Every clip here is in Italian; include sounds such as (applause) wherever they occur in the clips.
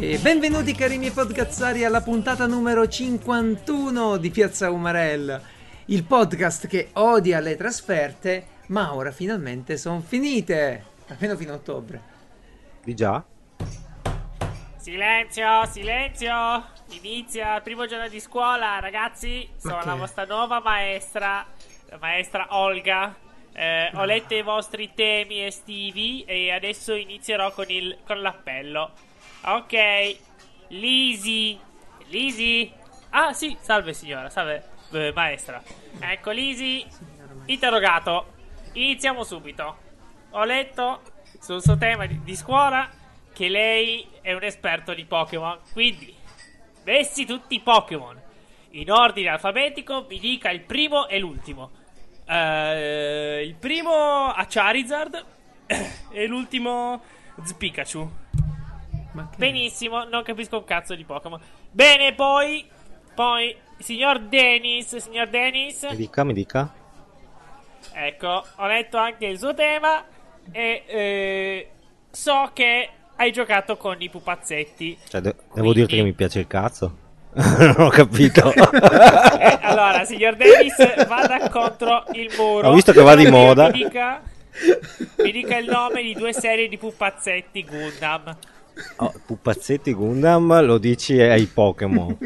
E benvenuti cari miei podcazzari alla puntata numero 51 di Piazza Umarell, il podcast che odia le trasferte, ma ora finalmente sono finite, almeno fino a ottobre. Di già? Silenzio, silenzio! Inizia il primo giorno di scuola, ragazzi. Sono che- la vostra nuova maestra, la maestra Olga. Eh, ho letto i vostri temi estivi e adesso inizierò con, il, con l'appello. Ok, Lisi. Lisi? Ah, sì, salve signora, salve eh, maestra. Ecco, Lisi, interrogato. Iniziamo subito. Ho letto sul suo tema di, di scuola che lei è un esperto di Pokémon, quindi messi tutti i Pokémon in ordine alfabetico, mi dica il primo e l'ultimo. Eh, il primo a Charizard (coughs) e l'ultimo Pikachu. Ma che... Benissimo, non capisco un cazzo di Pokémon. Bene, poi poi signor Dennis, signor Dennis, Mi dica, mi dica. ecco, ho letto anche il suo tema e eh, so che hai giocato con i pupazzetti. Cioè, de- devo Quindi- dirti che mi piace il cazzo. (laughs) non ho capito. (laughs) Eh, allora, signor Dennis, vada contro il muro. Ho visto che va di moda. Mi dica, mi dica il nome di due serie di pupazzetti Gundam. Oh, pupazzetti Gundam lo dici ai Pokémon.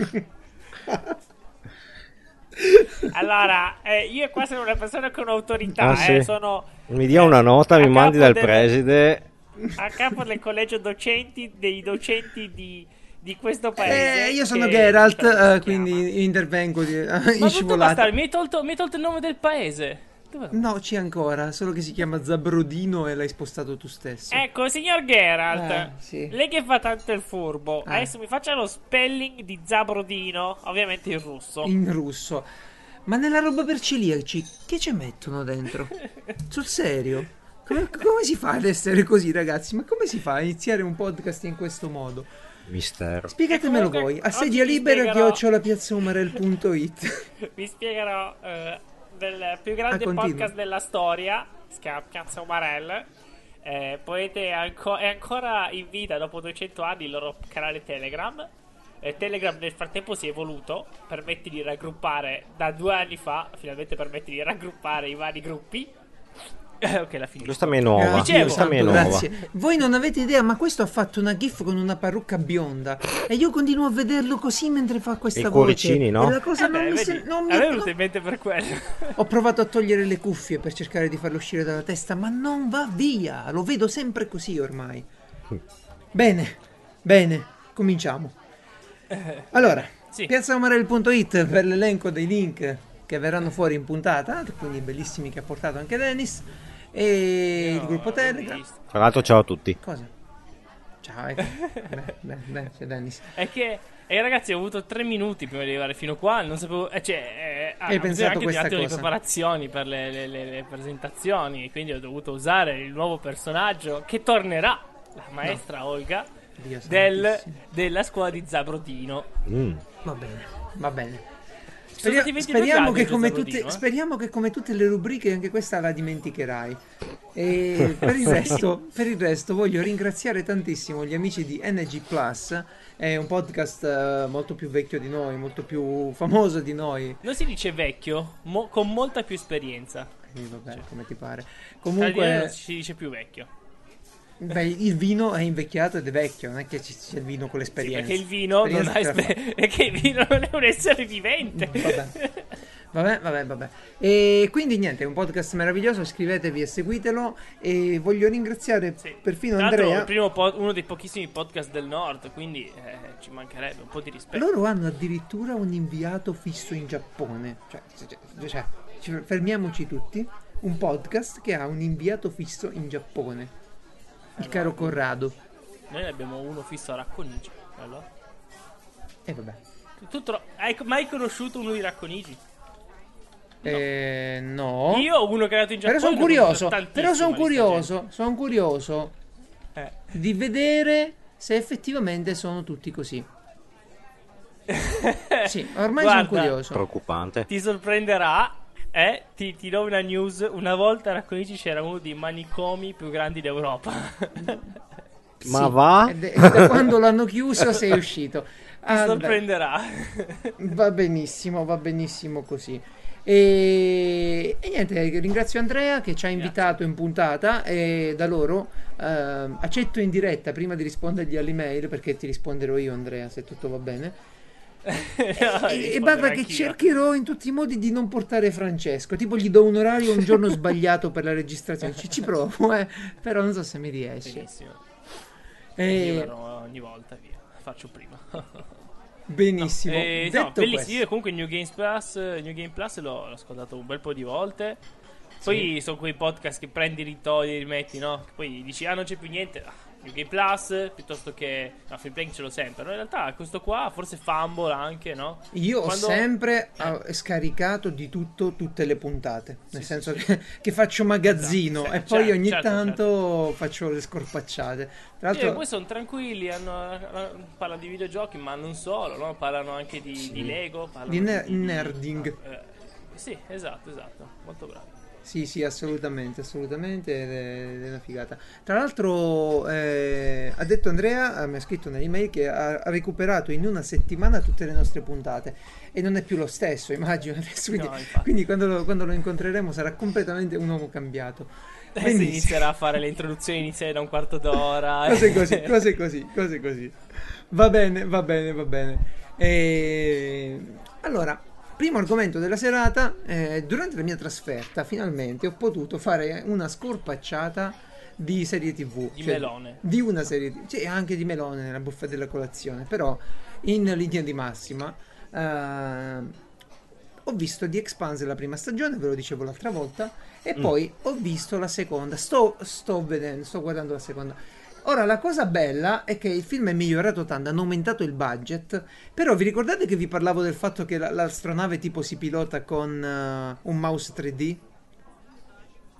Allora, eh, io qua sono una persona con autorità, Ah, sì? eh, sono Mi dia una nota, mi mandi dal del- preside. A capo del collegio docenti, dei docenti di, di questo paese. Eh, io sono Geralt, eh, quindi intervengo di, Ma in tutto scivolata. mi hai tolto, mi hai tolto il nome del paese. No, c'è ancora, solo che si chiama Zabrodino e l'hai spostato tu stesso. Ecco, signor Geralt, Eh, sì. lei che fa tanto il furbo, Eh. adesso mi faccia lo spelling di Zabrodino, ovviamente in russo. In russo. Ma nella roba per celiaci, che ci mettono dentro? (laughs) Sul serio? Come, come si fa ad essere così, ragazzi? Ma come si fa a iniziare un podcast in questo modo? Mistero. Spiegatemelo comunque, voi. A sedia libera spiegherò- chiocciolapiazzaumarel.it Vi (laughs) spiegherò eh, del più Ah, grande continua. podcast della storia, si chiama Piazza Umarell. Eh, potete anco- è ancora in vita dopo 200 anni il loro canale Telegram. Eh, Telegram nel frattempo si è evoluto, permette di raggruppare da due anni fa, finalmente permette di raggruppare i vari gruppi. Eh, ok, la finisco. Questa mi è nuova. Grazie, Dicevo. Questa mi è nuova. grazie. Voi non avete idea, ma questo ha fatto una gif con una parrucca bionda. E io continuo a vederlo così mentre fa questa I voce. cuoricini, no? E la cosa Eh non beh, mi vedi, se- non mi venuto in mente per quello. (laughs) Ho provato a togliere le cuffie per cercare di farlo uscire dalla testa, ma non va via. Lo vedo sempre così ormai. (laughs) Bene, bene, cominciamo. Allora, Sì. piazzaumarel.it per l'elenco dei link che verranno fuori in puntata, quindi bellissimi che ha portato anche Dennis. E il gruppo Telegram. Tra l'altro, ciao a tutti. Cosa? Ciao, ecco. (laughs) beh, beh, beh, c'è Dennis. È che, eh, ragazzi, ho avuto tre minuti prima di arrivare fino qua. Non sapevo. eh, cioè, eh, Hai ho bisogno pensato anche di cosa? preparazioni per le, le- le- le presentazioni. Quindi ho dovuto usare il nuovo personaggio che tornerà, la maestra Olga, Dio del- della scuola di Zabrodino. Mm. Va bene, va bene. Sono Speria- stati 22 speriamo, anni che tutte, eh. speriamo che come tutte le rubriche anche questa la dimenticherai. E (laughs) per il, resto, per il resto voglio ringraziare tantissimo gli amici di NG Plus, è un podcast eh, molto più vecchio di noi, molto più famoso di noi. Non si dice vecchio, mo- con molta più esperienza. Eh, vabbè, come ti pare. Comunque, si dice più vecchio. Beh, il vino è invecchiato ed è vecchio, non è che ci sia il vino con Sì, l'esperienza. perché il vino non ha esper- perché il vino non è un essere vivente. Vabbè. Vabbè, vabbè, vabbè. E quindi niente, è un podcast meraviglioso, iscrivetevi e seguitelo. E voglio ringraziare Sì. perfino Andrea. po- uno dei pochissimi podcast del nord, quindi eh, ci mancherebbe un po' di rispetto. Loro hanno addirittura un inviato fisso in Giappone. Cioè, cioè, cioè, ci- fermiamoci tutti. Un podcast che ha un inviato fisso in Giappone. Il caro Corrado. Noi ne abbiamo uno fisso a Racconigi. Allora. E vabbè. Tu tro- hai mai conosciuto uno di Racconigi? Eh, no. Io ho uno che è nato in Però Giappone. sono ne ho curioso. Però sono curioso. Sono curioso. Eh. di vedere se effettivamente sono tutti così. (laughs) Sì, ormai Guarda, sono curioso. Preoccupante. Ti sorprenderà. Eh, ti, ti do una news. Una volta a Racconigi c'era uno dei manicomi più grandi d'Europa. (laughs) Ma Sì, va? da quando l'hanno chiuso sei uscito. (laughs) ti Ah, sorprenderà. (laughs) va benissimo, va benissimo così. E, e niente, ringrazio Andrea che ci ha invitato in puntata e da loro ehm, accetto in diretta prima di rispondergli all'email perché ti risponderò io Andrea se tutto va bene. E, e basta che cercherò in tutti i modi di non portare Francesco. Tipo, gli do un orario un giorno (laughs) sbagliato per la registrazione. Ci, ci provo, eh, però non so se mi riesce. Benissimo. Eh, Io verrò ogni volta via. Faccio prima. (laughs) benissimo. Eh, Detto no, bellissimo. questo- Io comunque New Games Plus, New Game Plus l'ho, l'ho ascoltato un bel po' di volte. Poi sono quei podcast che prendi, ritogli, rimetti, no? Poi dici, ah, non c'è più niente. Ah, New Game Plus, piuttosto che. No, Free Playing ce l'ho sempre. No, in realtà questo qua, forse Fumble anche, no? Io Quando- ho sempre Eh. eh, scaricato di tutto tutte le puntate, nel senso che, che faccio magazzino Esatto, e sì, poi certo, ogni certo, tanto faccio le scorpacciate. Tra E l'altro, poi sono tranquilli, hanno, parlano di videogiochi, ma non solo, no? Parlano anche di, di Lego. parlano Di ner- di- nerding. eh, sì, esatto, esatto. Molto bravo. Sì, sì, assolutamente, assolutamente, ed è, una figata. Tra l'altro, eh, ha detto Andrea, eh, mi ha scritto nell'email che ha, ha recuperato in una settimana tutte le nostre puntate e non è più lo stesso, immagino. (laughs) Adesso, quindi, No, quindi quando, lo, quando lo incontreremo sarà completamente un uomo cambiato. Adesso Benissimo. inizierà a fare le introduzioni iniziali da un quarto d'ora. (laughs) cose così, cose così, cose così. Va bene, va bene, va bene. E... Allora, primo argomento della serata. eh, durante la mia trasferta, finalmente ho potuto fare una scorpacciata di serie TV. Di cioè, melone. Di una serie TV. Sì, anche di melone nella buffet della colazione. Però, in linea di massima, eh, ho visto The Expanse la prima stagione, ve lo dicevo l'altra volta, e poi ho visto la seconda. Sto, sto vedendo, sto guardando la seconda. Ora, la cosa bella è che il film è migliorato tanto, hanno aumentato il budget, però vi ricordate che vi parlavo del fatto che la- l'astronave tipo si pilota con eh, un mouse 3D?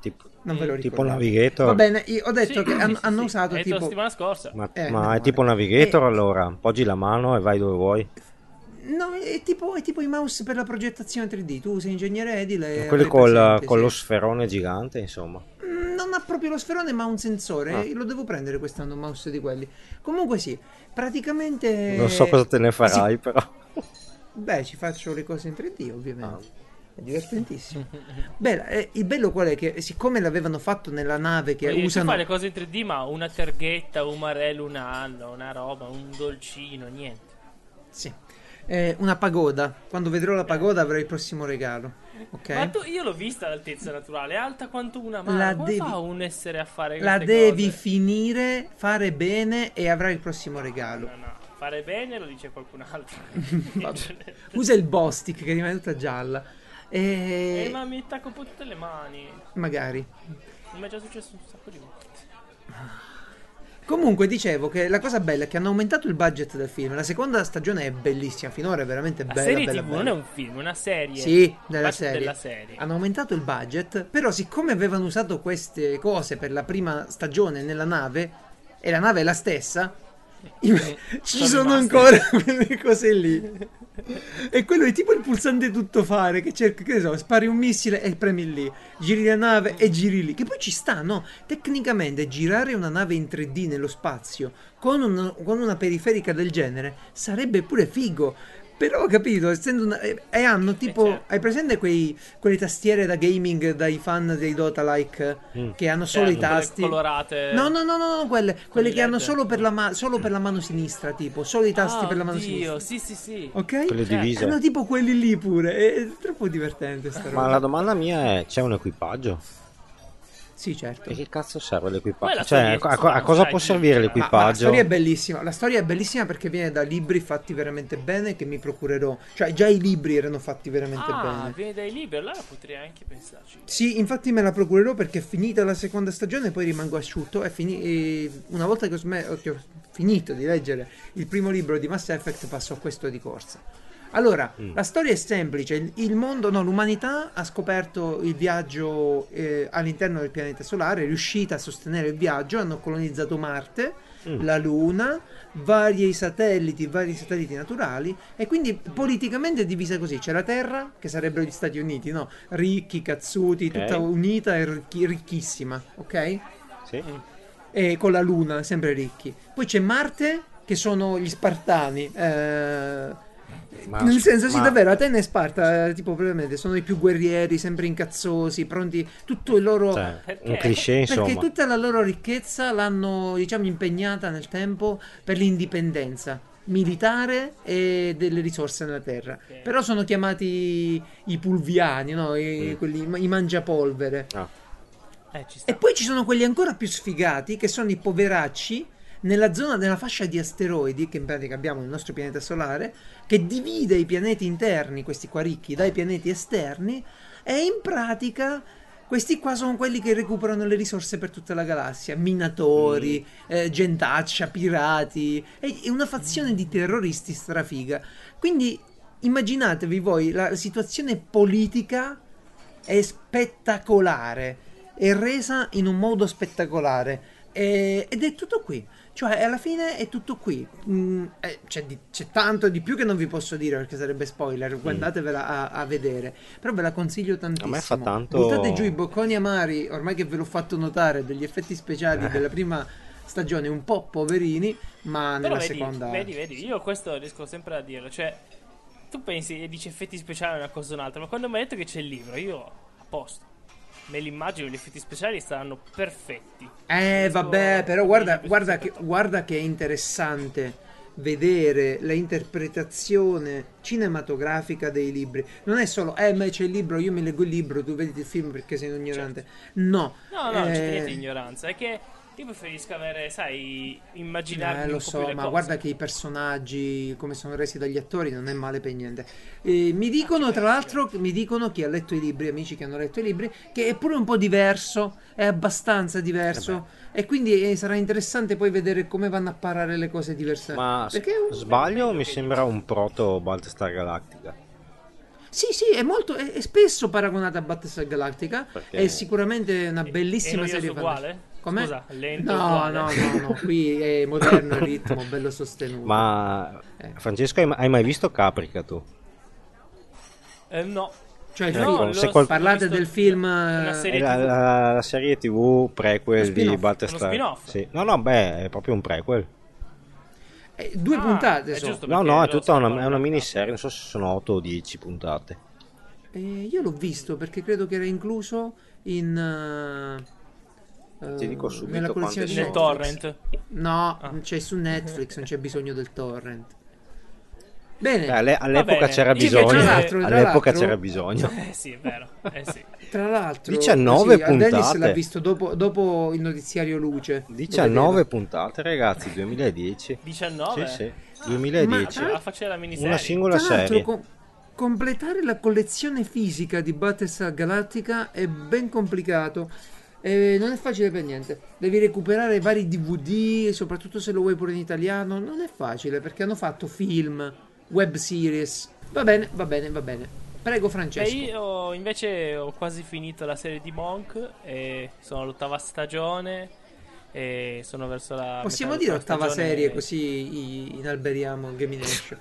Tipo, Non ve lo ricordo. tipo Navigator. Va bene, io ho detto Sì, che sì, hanno, sì, hanno sì. usato detto la tipo... settimana scorsa. Ma, Eh, ma è tipo. Navigator Eh. allora? Poggi la mano e vai dove vuoi. No, è tipo, è tipo i mouse per la progettazione 3D. Tu sei ingegnere edile. Quelli col, presente, con sì. lo sferone gigante, insomma. Non ha proprio lo sferone, ma ha un sensore. Ah. Lo devo prendere quest'anno un mouse di quelli. Comunque sì, praticamente. Non so cosa te ne farai, però. Sì, beh, ci faccio le cose in 3D, ovviamente. Ah. È divertentissimo. Beh, eh, il bello qual è? Che siccome l'avevano fatto nella nave che tu usano. fai le cose in 3D, ma una targhetta, un marello, un anno, una roba, un dolcino, niente. Sì. Eh, una pagoda. Quando vedrò la pagoda avrò il prossimo regalo. Ok? Ma tu, io l'ho vista l'altezza naturale, è alta quanto una mano. La Come devi- fa un essere a fare La devi cose? finire, fare bene e avrai il prossimo regalo. No, no, fare bene lo dice qualcun altro. (laughs) (laughs) Usa il Bostic che rimane tutta gialla. E Eh, ma mi attacco un po' tutte le mani. magari. Mi è già successo un sacco di volte. Comunque dicevo che la cosa bella è che hanno aumentato il budget del film. La seconda stagione è bellissima, finora è veramente La bella. serie bella, TV bella. non è un film, è una serie. Sì, della serie. della serie. Hanno aumentato il budget, però siccome avevano usato queste cose per la prima stagione nella nave e la nave è la stessa, (laughs) ci sono ancora (laughs) quelle cose lì. E quello è tipo il pulsante tutto fare che cerca, che ne so, spari un missile e premi lì, giri la nave e giri lì. Che poi ci sta, no? Tecnicamente girare una nave in 3D nello spazio con, un- con una periferica del genere sarebbe pure figo. Però ho capito, essendo una, e, e hanno tipo. certo. Hai presente quei, quelle tastiere da gaming dai fan dei Dota like Mm. che hanno solo Certo, i quelle tasti? colorate. No, no, no, no, no, quelle, quelle che hanno solo per, la ma- solo per la mano sinistra, tipo, solo i tasti Ah, per la mano oddio, sinistra. sì, sì, sì. Ok? Quelle Certo. divise. Hanno tipo quelli lì pure, è, troppo divertente sta Ma roba. la domanda mia è: c'è un equipaggio? Sì, certo. E che cazzo serve l'equipaggio? Cioè, a, a- a cosa può servire Ma- Ma, ma la l'equipaggio? storia è bellissima. La storia è bellissima perché viene da libri fatti veramente bene che mi procurerò. Cioè, già i libri erano fatti veramente Ah, bene. viene dai libri, allora potrei anche pensarci. Sì, infatti me la procurerò perché finita la seconda stagione poi rimango asciutto e, fini- e una volta che ho, sme- che ho finito di leggere il primo libro di Mass Effect passo a questo di corsa. Allora, Mm. la storia è semplice, il, il mondo, no, l'umanità ha scoperto il viaggio eh, all'interno del pianeta solare, è riuscita a sostenere il viaggio, hanno colonizzato Marte Mm. la Luna, vari satelliti, vari satelliti naturali e quindi politicamente è divisa così. C'è la Terra, che sarebbero gli Stati Uniti, no? Ricchi, cazzuti, Ok. tutta unita e ricchi- ricchissima, ok? Sì. E con la Luna, sempre ricchi. Poi c'è Marte, che sono gli Spartani. eh, Ma- nel senso, sì, ma- davvero, Atene e Sparta, tipo, probabilmente sono i più guerrieri, sempre incazzosi, pronti, tutto il loro... Cioè, Perché? un cliché, insomma. Perché tutta la loro ricchezza l'hanno, diciamo, impegnata nel tempo per l'indipendenza militare e delle risorse nella terra. Ok. Però sono chiamati i pulviani, no? I, Mm. quelli- i mangiapolvere. Ah, Eh, ci sta. E poi ci sono quelli ancora più sfigati, che sono i poveracci nella zona della fascia di asteroidi, che in pratica abbiamo nel nostro pianeta solare, che divide i pianeti interni, questi qua ricchi, dai pianeti esterni, e in pratica questi qua sono quelli che recuperano le risorse per tutta la galassia, minatori, eh, gentaccia, pirati, e e una fazione di terroristi strafiga. Quindi immaginatevi voi la situazione politica è spettacolare, è resa in un modo spettacolare e- ed è tutto qui. Cioè, alla fine è tutto qui. Mm, eh, c'è, di- c'è tanto di più che non vi posso dire perché sarebbe spoiler. Guardatevela a, a vedere. Però ve la consiglio tantissimo. A me fa tanto- Buttate giù i bocconi amari, ormai che ve l'ho fatto notare, degli effetti speciali della prima stagione un po' poverini, ma Però nella vedi, seconda. vedi, vedi, io questo riesco sempre a dirlo, cioè tu pensi e dici effetti speciali una cosa o un'altra, ma quando mi hai detto che c'è il libro, io a posto. Me l'immagino, gli effetti speciali saranno perfetti. Eh, vabbè, però guarda, guarda, che, guarda che è interessante vedere l'interpretazione cinematografica dei libri. Non è solo, eh, ma c'è il libro, io mi leggo il libro, tu vedi il film perché sei un ignorante. No. No, no, non c'è eh, niente di ignoranza, è che io preferisco avere, sai, immaginarmi eh, un lo po' più so, ma cose. guarda che i personaggi, come sono resi dagli attori, non è male per niente. Eh, mi dicono, tra l'altro, mi dicono chi ha letto i libri, amici che hanno letto i libri, che è pure un po' diverso, è abbastanza diverso. E quindi eh, sarà interessante poi vedere come vanno a parare le cose diverse. ma s- Perché sbaglio mi sembra un proto Battlestar Galactica. Sì, sì, è molto è, è spesso paragonata a Battlestar Galactica. Perché- È sicuramente una bellissima è serie uguale? Come? Scusa, lento no, no, no, no, qui è moderno il ritmo, bello sostenuto. Ma Eh. Francesco, hai, mai visto Caprica tu? Eh, no. Cioè, il Ecco, film- se qual- Parlate del film, eh, serie È la, la- la serie tv prequel di Battlestar. Sì. No, no, beh, è proprio un prequel. eh, due Ah, puntate sono. No, no, è tutta una, è una no. miniserie, non so se sono 8 o 10 puntate. Eh, io l'ho visto perché credo che era incluso in. eh, Ti dico subito nella collezione di. Netflix. torrent. No, Ah. c'è su Netflix, non c'è bisogno del torrent. Bene, Beh, alle- all'epoca bene. c'era invece- bisogno. tra l'altro- tra all'epoca l'altro- c'era bisogno. (laughs) Eh sì, è vero. Eh sì. tra l'altro, 19 sì, Adelis puntate. l'ha visto dopo, dopo il notiziario Luce. Lo 19 vedeva. puntate, ragazzi, 2010. 19? Sì, sì, Ma 2010. tra- La faccia la miniserie. Una singola Tra l'altro, serie. com- completare la collezione fisica di Battlestar Galactica è ben complicato. E non è facile per niente. Devi recuperare vari DVD, soprattutto se lo vuoi pure in italiano. Non è facile perché hanno fatto film, web series. Va bene, va bene, va bene. Prego, E Francesco. io invece ho quasi finito la serie di Monk e sono all'ottava stagione e sono verso la Possiamo dire ottava serie così i- inalberiamo Gaming Nation.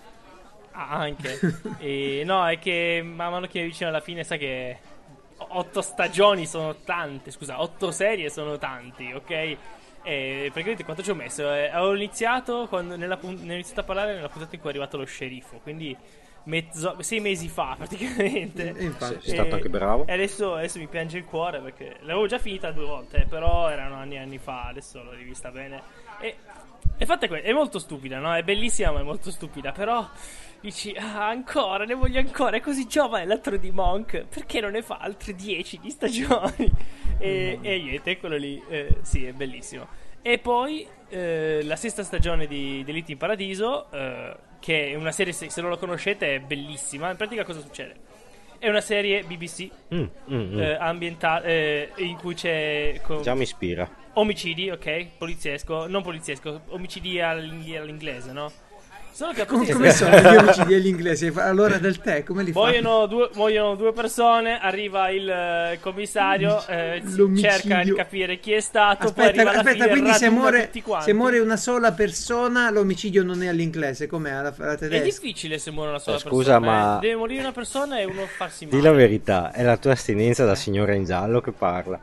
Ah, anche. e, no, è che man mano che mi avvicino alla fine sa che otto stagioni sono tante, scusa, otto serie sono tanti, ok? E praticamente quanto ci ho messo? Eh, avevo iniziato quando nella pun- ne ho iniziato a parlare nella puntata in cui è arrivato lo sceriffo, quindi mezzo, sei mesi fa (laughs) praticamente. E infatti. Sei stato anche bravo. E adesso, adesso mi piange il cuore perché l'avevo già finita due volte, però erano anni e anni fa, adesso l'ho rivista bene. E, e fatta que- è molto stupida, no? È bellissima, ma è molto stupida. Però dici, ah, ancora, ne voglio ancora. È così giovane l'altro di Monk, perché non ne fa altre 10 di stagioni? E, e niente, quello lì, eh, sì, è bellissimo. E poi eh, la sesta stagione di Deliti in Paradiso, eh, che è una serie, se, se non la conoscete, è bellissima. In pratica cosa succede? È una serie BBC Mm, mm, mm. eh, ambienta- eh, in cui c'è co- Già mi ispira. omicidi, ok? Poliziesco, non poliziesco, omicidi all'ing- all'inglese, no? Solo che Com- appunto come sono gli omicidi agli inglesi? All'ora del tè, come li fanno? Muoiono due, muoiono due persone, arriva il eh, commissario, eh, cerca di capire chi è stato, poi Aspetta, aspetta, fine, quindi se muore, se muore una sola persona, l'omicidio non è all'inglese, com'è alla, alla È tedesca? difficile se muore una sola Eh, scusa, persona. ma- eh. Deve morire una persona e uno farsi male. Di la verità, è la tua astinenza da signora in giallo che parla.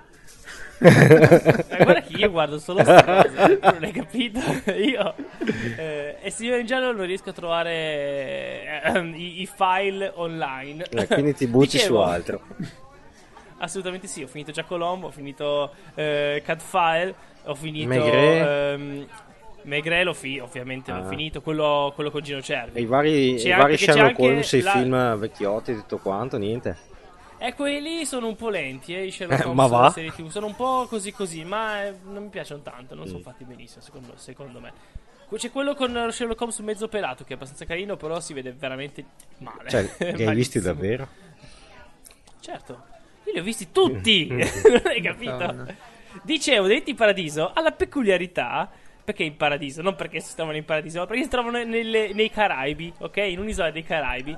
Guarda che io guardo solo queste cose, non hai capito? (laughs) Io eh, e se io in giallo non riesco a trovare eh, i, i file online. Eh, quindi ti butti su Dicevo, altro. (laughs) Assolutamente sì, ho finito già Colombo, ho finito eh, Catfile, ho finito Maigret? ehm, Maigret l'ho fi- ovviamente l'ho Ah. finito, quello, quello con Gino E Cervi. i vari, C'è i vari Sherlock Holmes, i la- film vecchiotti e tutto quanto, niente. E quelli sono un po' lenti, eh, i Sherlock Eh, Holmes ma va? serie TV. Sono un po' così così, ma eh, non mi piacciono tanto, non Mm. sono fatti benissimo secondo, secondo me. C'è quello con lo Sherlock Holmes mezzo pelato che è abbastanza carino, però si vede veramente male. Cioè, (laughs) li hai visti davvero? Certo, io li ho visti tutti, (laughs) (laughs) non hai capito? Madonna. Dicevo, Denti in Paradiso ha la peculiarità, perché in paradiso? Non perché si trovano in paradiso, ma perché si trovano nelle- nei Caraibi, ok? In un'isola dei Caraibi.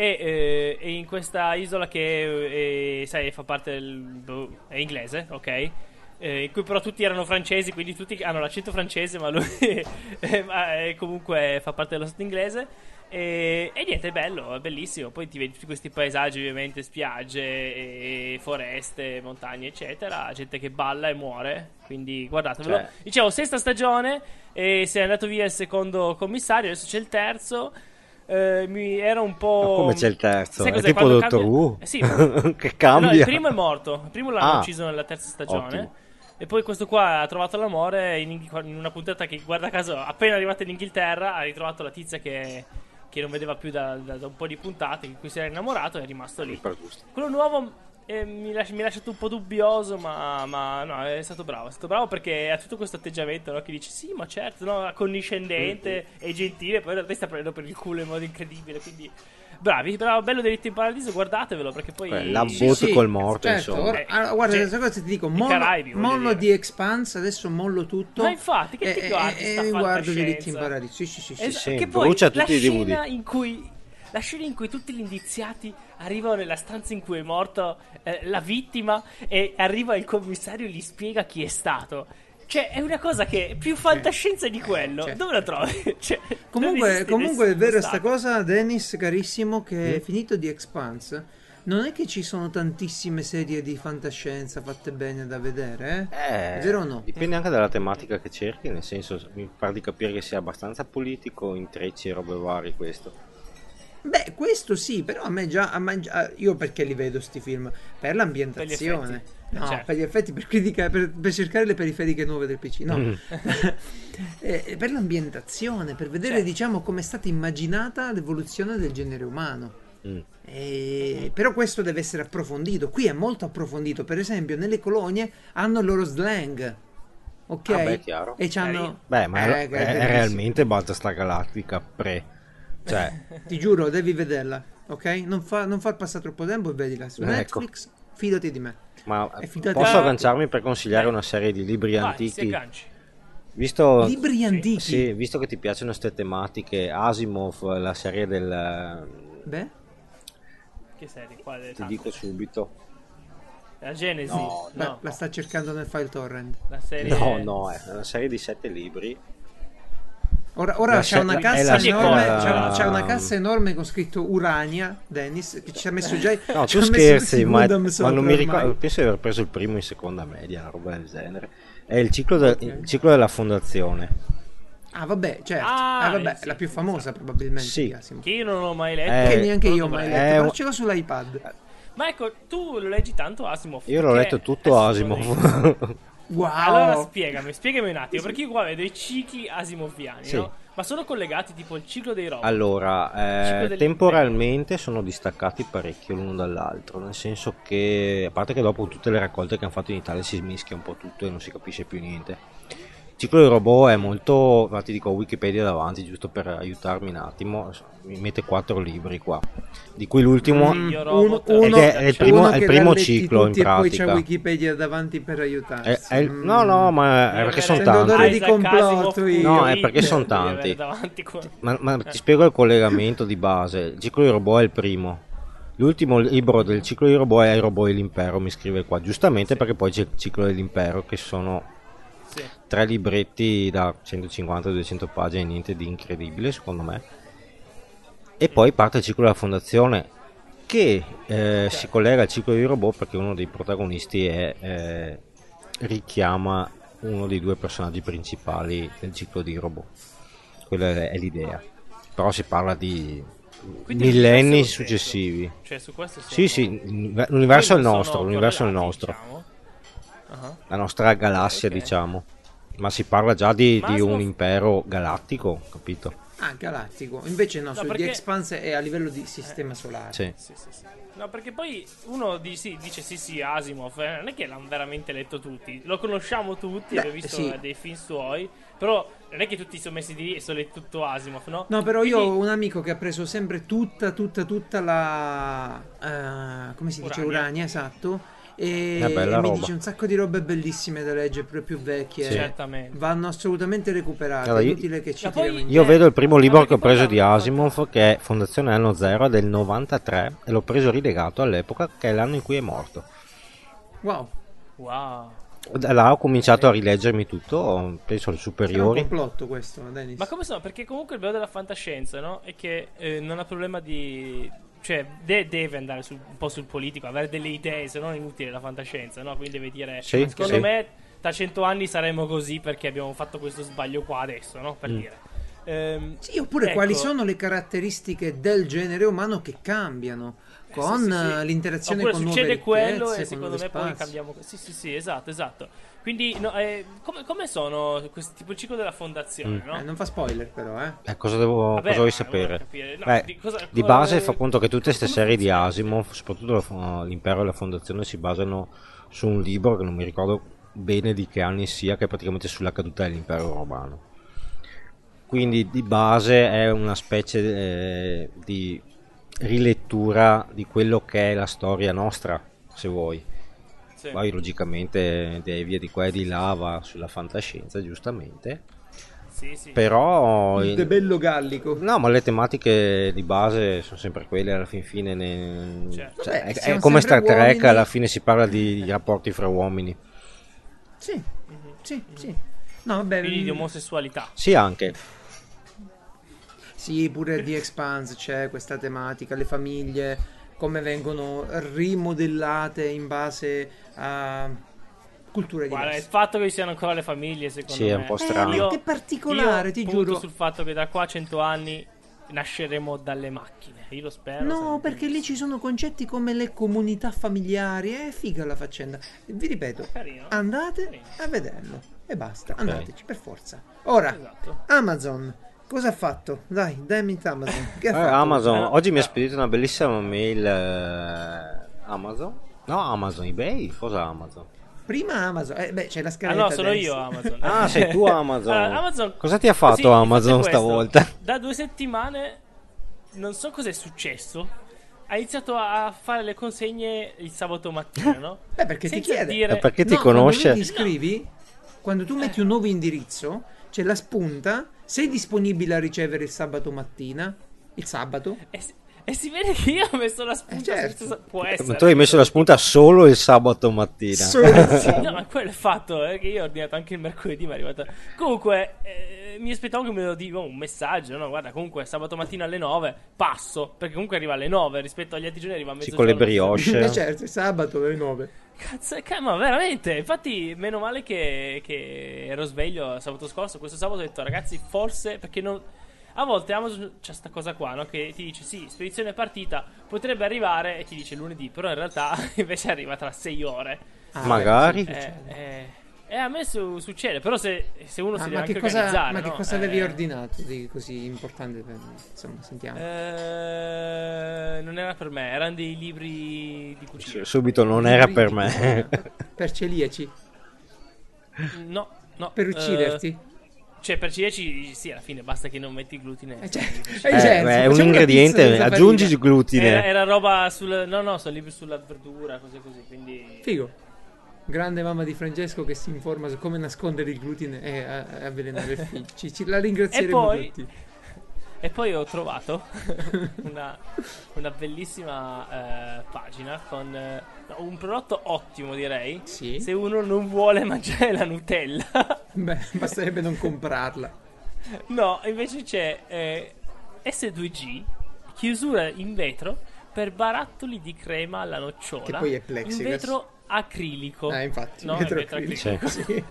E, eh, in questa isola che, eh, sai, fa parte del... boh, è inglese, ok? Eh, in cui però tutti erano francesi, quindi tutti hanno l'accento francese, ma lui (laughs) comunque fa parte dello stato inglese. E, e niente, è bello, è bellissimo. Poi ti vedi tutti questi paesaggi, ovviamente, spiagge, foreste, montagne, eccetera. Gente che balla e muore. Quindi guardatevelo. Cioè- Dicevo, sesta stagione. E se è andato via il secondo commissario, adesso c'è il terzo. Eh, mi era un po'. Ma come c'è il terzo? Sai È tipo Quando Doctor cambia- Who? Eh sì. (laughs) che No, cambia. il primo è morto. Il primo l'hanno Ah. ucciso nella terza stagione. Ottimo. E poi questo qua ha trovato l'amore in, in una puntata che, guarda caso, appena arrivata in Inghilterra, ha ritrovato la tizia che, che non vedeva più da, da- da un po' di puntate, di cui si era innamorato e è rimasto lì. Quello nuovo eh, mi, lascia, mi ha lasciato un po' dubbioso, ma, ma no, è stato bravo. È stato bravo perché ha tutto questo atteggiamento no, che dice sì, ma certo, no, condiscendente e gentile, poi in realtà sta prendendo per il culo in modo incredibile. Quindi bravi, bravo, bello delitto in paradiso, guardatevelo perché poi... Eh, la Sì, sì, col morto, certo, insomma. ora- allora, guarda, Cioè, questa cosa ti dico, mollo, Caraibi, mollo di Expanse, adesso mollo tutto. Ma infatti, che ti guardi e- e guardo diritti in paradiso. Sì, sì, sì, sì. Es- sì, che poi brucia la tutti i DVD. scena in cui la scena in cui tutti gli indiziati arrivano nella stanza in cui è morto eh, la vittima e arriva il commissario e gli spiega chi è stato. Cioè, è una cosa che più fantascienza di quello. Cioè. Dove la trovi? (laughs) Cioè, Comunque, comunque è vero sta cosa, Dennis, carissimo, che Mm. finito di Expanse, non è che ci sono tantissime serie di fantascienza fatte bene da vedere, eh? Eh, È vero o no? Dipende anche dalla tematica che cerchi, nel senso mi pare di capire che sia abbastanza politico, intrecci e robe varie questo. Beh, questo sì, però a me già, a me già- io perché li vedo sti film? Per l'ambientazione. effetti. No, Certo. per gli effetti, per, critica, per, per cercare le periferiche nuove del PC. No, Mm. (laughs) Eh, per l'ambientazione, per vedere, Certo. diciamo, come è stata immaginata l'evoluzione del genere umano. Mm. Eh, però questo deve essere approfondito. Qui è molto approfondito. Per esempio, nelle colonie hanno il loro slang. Ok? Ah, beh, chiaro. E c'hanno. Beh, ma Eh, è, è bellissimo. realmente Battlestar Galactica pre. Cioè, (laughs) Ti giuro, devi vederla. Ok? Non, fa, non far passare troppo tempo e vedila su Ecco. Netflix. Fidati di me. ma posso Ah, agganciarmi per consigliare una serie di libri Vai, antichi? Visto, Libri antichi. sì, visto che ti piacciono queste tematiche, Asimov, la serie del... Beh, Che serie? Quale? ti dico subito. La Genesi? No, no. la sta cercando nel file torrent. La serie... No, no, è una serie di sette libri. Ora, ora c'è una cassa la enorme. C'è, c'è una cassa enorme con scritto Urania. Dennis, che ci ha messo già. No, ci tu scherzi, ma, ma non mi ricordo. Penso di aver preso il primo in seconda media, una roba del genere. È il ciclo, del- il ciclo della fondazione. Ah, vabbè, certo. Ah, Ah, vabbè, sì, la più sì, famosa probabilmente. Sì. di Asimov. Che io non ho mai letto. Eh, Che neanche io ho mai dovrei. letto, però un- ce l'ho sull'iPad. Ma ecco, tu lo leggi tanto Asimov. Io l'ho letto tutto. Asimov. (laughs) Wow. Allora spiegami, spiegami un attimo, perché io qua vedo i cicli asimoviani, Sì. no? Ma sono collegati tipo il ciclo dei robot. Allora, eh, temporalmente sono distaccati parecchio l'uno dall'altro, nel senso che, a parte che dopo tutte le raccolte che hanno fatto in Italia si mischia un po' tutto e non si capisce più niente. Ciclo di robot è molto, ma ti dico Wikipedia davanti giusto per aiutarmi un attimo, mi mette quattro libri qua, di cui l'ultimo Mm, uno, è- è il primo- è il primo ciclo in tutti E poi pratica. c'è Wikipedia davanti per aiutarsi. È- è il- Mm. no, no, ma è perché sono tanti. di complotto. No, è perché son devi avere tanti. (laughs) Ma, ma ti spiego il collegamento di base. Il ciclo di robot è il primo. L'ultimo libro del ciclo di robot è I robot e l'impero, mi scrive qua, giustamente perché poi c'è il ciclo dell'impero che sono Sì. tre libretti da 150-200 pagine, niente di incredibile secondo me. E poi parte il ciclo della fondazione che eh, si collega al ciclo di robot perché uno dei protagonisti è, eh, richiama uno dei due personaggi principali del ciclo di robot. Quella è, è l'idea. Però si parla di Quindi millenni successivi. Cioè, su questo Sì, sì, l'universo è il nostro, l'universo è il nostro, diciamo. La nostra galassia Ok. diciamo. Ma si parla già di, di sono- un impero galattico, capito? Ah, galattico. Invece no, No, su perché- The Expanse è a livello di sistema solare. Sì. Sì, sì, sì. No, perché poi uno di- sì, dice sì, sì, Asimov, eh, non è che l'hanno veramente letto tutti, lo conosciamo tutti, Beh, abbiamo visto sì. eh, dei film suoi, però non è che tutti si sono messi lì e sono letto tutto Asimov, no? No, però io Quindi- ho un amico che ha preso sempre tutta, tutta, tutta la... eh, come si dice? Urania. Urania, esatto. E, È e mi roba. dice un sacco di robe bellissime da leggere, proprio più vecchie. Sì. Certamente. Vanno assolutamente recuperate. Allora, è io- inutile che ci poi- Io vedo il primo libro che ho preso di Asimov che è Fondazione Anno Zero è del 93 e l'ho preso rilegato all'epoca che è l'anno in cui è morto. Wow, Wow. Da là ho cominciato a rileggermi tutto, penso alle era un superiori. complotto questo, Dennis. Ma come sono? Perché comunque il bello della fantascienza, no? È che eh, non ha problema di... Cioè, de- deve andare sul- un po' sul politico, avere delle idee, se no è inutile la fantascienza, no? Quindi deve dire... Sì, secondo sì. me tra cento anni saremo così perché abbiamo fatto questo sbaglio qua adesso, no? Per Mm. dire. Ehm, Sì, oppure ecco, quali sono le caratteristiche del genere umano che cambiano con sì, sì, sì. eh, l'interazione Oppure con succede quello e con secondo me poi spazi. cambiamo. Sì, sì, sì, esatto, esatto. Quindi, no, eh, come, come sono questi tipo il ciclo della fondazione, Mm. no? Eh, non fa spoiler però, eh. Eh, cosa, devo, Vabbè, cosa vuoi sapere? No, Beh, di cosa- di base fa conto che tutte queste serie di? Asimov, soprattutto l'impero e la fondazione, si basano su un libro che non mi ricordo bene di che anni sia, che è praticamente sulla caduta dell'impero romano. Quindi di base è una specie eh, di rilettura di quello che è la storia nostra, se vuoi. Sì. Poi logicamente devia di qua e di là, va sulla fantascienza, giustamente. Sì, sì. Però... Il in- debello gallico. No, ma le tematiche di base sono sempre quelle, alla fin fine ne- Certo. cioè, Vabbè, è, è come Star Trek, uomini. alla fine si parla di rapporti fra uomini. Sì, Mhm. sì, sì. No, vabbè, Quindi di mm, omosessualità. Sì, anche. sì, pure di Expanse c'è questa tematica, le famiglie, come vengono rimodellate in base a culture Guarda, il diverse. fatto che ci siano ancora le famiglie, secondo Sì, me. è un po' strano. Io- che particolare, io ti giuro. sul fatto che da qua a 100 anni nasceremo dalle macchine. Io lo spero. No, perché lì ci sono concetti come le comunità familiari, è figa la faccenda. Vi ripeto, Carino. andate Carino. a vederlo e basta, andateci per forza. Ora, Esatto. Amazon, cosa ha fatto? Dai, dammi Amazon. Che ha Eh, fatto? Amazon, Eh, no, oggi mi ha eh. spedito una bellissima mail. eh, Amazon? No, Amazon, eBay? Cosa Amazon? Prima Amazon, eh, beh, c'è la Ah scaletta. no, sono io Amazon. (laughs) Ah, sei tu Amazon. Ah, Amazon- Cosa ti ha fatto Sì, Amazon stavolta? Da due settimane, non so cos'è successo. Ha iniziato a fare le consegne il sabato mattina, no? (laughs) Beh, perché ti Senza chiede. dire- Ma perché ti No, conosce? Quando tu ti iscrivi, quando tu metti un nuovo indirizzo, c'è la spunta. Sei disponibile a ricevere il sabato mattina? Il sabato? E si, e si vede che io ho messo la spunta. Eh, certo. senza- Può Ma essere. tu hai messo la spunta solo il sabato mattina. Solo (laughs) sì. No, ma quello è fatto, eh, che io ho ordinato anche il mercoledì, mi è arrivata. Comunque, eh, mi aspettavo che me lo dica un messaggio, no? Guarda, comunque sabato mattina alle 9 passo, perché comunque arriva alle 9 rispetto agli altri giorni arriva a Sì, mezzogiorno. con le brioche. (laughs) Eh, certo, il sabato alle 9. Cazzo, ca- ma veramente, infatti meno male che, che ero sveglio sabato scorso, questo sabato ho detto ragazzi forse perché non... A volte Amazon c'è sta cosa qua, no? Che ti dice sì, spedizione partita, potrebbe arrivare e ti dice lunedì, però in realtà (laughs) invece arriva tra 6 ore. Ah, Magari. Eh, eh, eh, a me su- succede, però se, se uno Ah, si deve ma anche che cosa, organizzare, ma che no? cosa Eh, avevi ordinato di così importante? Per, insomma, sentiamo. eh, non era per me, erano dei libri di cucina. Subito non era per me. per celiaci. No, No, Per eh, ucciderti? Cioè, per ucciderci, sì, alla fine basta che non metti il glutine. Eh, cioè, Eh, eh, certo, beh, è un ingrediente, aggiungi farina. il glutine. Era, era roba sul. No, no, sono libri sulla verdura, cose così. Quindi. Figo. Grande mamma di Francesco che si informa su come nascondere il glutine e a- a- avvelenare il figlio. (laughs) Ci, ci- la ringrazieremo E poi- tutti. (laughs) E poi ho trovato (laughs) una, una bellissima eh, pagina con eh, un prodotto ottimo, direi. Sì. Se uno non vuole mangiare la Nutella. (laughs) Beh, basterebbe non comprarla. no, invece c'è eh, S2G, chiusura in vetro per barattoli di crema alla nocciola. Che poi è plexiglass. In vetro acrilico. Ah, infatti, No, è vetro vetro acrilico. acrilico. Sì.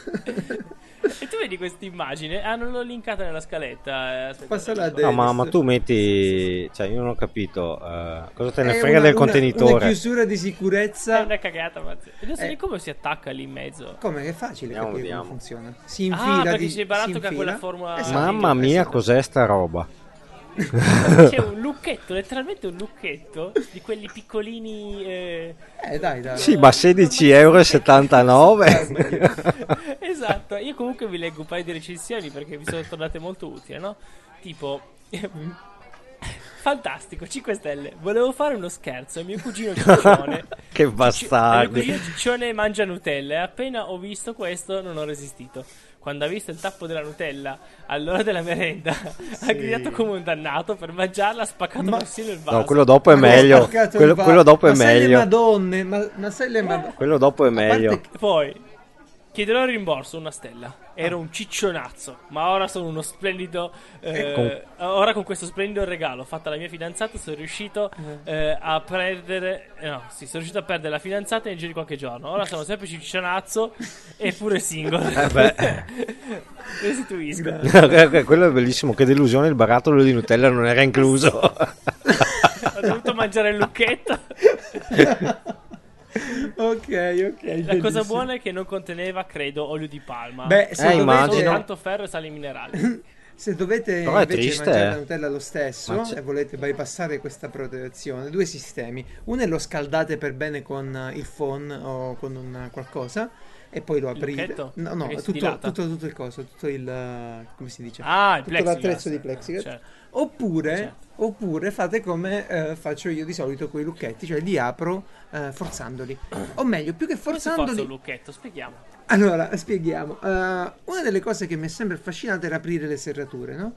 (laughs) e tu vedi questa immagine? Ah, non l'ho linkata nella scaletta. eh, aspetta, Passala a No, ma, ma tu metti. Cioè, io non ho capito. eh, cosa te ne È frega una- del una- contenitore? Una chiusura di È sicurezza. una cagata, ma non so Eh. di come si attacca lì in mezzo. Come? Che è facile Vediamo, capire come vediamo. funziona. Si Ah, infila perché di, c'è il baratto si che ha quella forma- Esatto. Mamma mia, Esatto. cos'è sta roba? C'è un lucchetto, letteralmente un lucchetto di quelli piccolini. eh, Eh, dai, dai. Sì, ma 16,79 (laughs) esatto, io comunque vi leggo un paio di recensioni perché mi sono tornate molto utili, no? Tipo, fantastico, 5 stelle. Volevo fare uno scherzo, mio cugino (laughs) Ciccione. Che Mio bastardi. cugino Ciccione mangia Nutella e appena ho visto questo non ho resistito. Quando ha visto il tappo della Nutella all'ora della merenda, (laughs) ha gridato come un dannato per mangiarla, ha spaccato Ma- persino il vaso. No, quello dopo è Ma meglio. ho spaccato il Quello, quello dopo è ma le meglio. madonne, ma, ma sai le madonne. Quello dopo è meglio. che- Poi chiederò il rimborso, una stella. Ero un ciccionazzo, ma ora sono uno splendido. eh, Con- Ora con questo splendido regalo fatto alla mia fidanzata, sono riuscito eh, a perdere. eh, No, sì, sono riuscito a perdere la fidanzata nel giro di qualche giorno. Ora sono sempre ciccionazzo (laughs) e pure single. Eh beh. (laughs) Restituisco. (laughs) quello è bellissimo. Che delusione, il barattolo di Nutella non era incluso. Ho dovuto mangiare il lucchetto. Ok, ok. La cosa bellissimo. buona è che non conteneva, credo, olio di palma. Beh, se Eh, dovete, soltanto ferro e sali minerali. (laughs) se dovete Però invece triste, mangiare eh. la Nutella lo stesso e volete bypassare questa protezione, due sistemi. Uno è lo scaldate per bene con il phon o con un qualcosa e poi lo aprite. No, no, tutto, tutto, tutto il coso, tutto il eh, come si dice? Ah, il tutto l'attrezzo di plexiglass. Cioè, Oppure, Certo. oppure fate come eh, faccio io di solito con i lucchetti, cioè li apro eh, forzandoli. O meglio, più che come si forzandoli, forza un lucchetto? Spieghiamo. allora, spieghiamo. Eh, una delle cose che mi è sempre affascinata era aprire le serrature, no?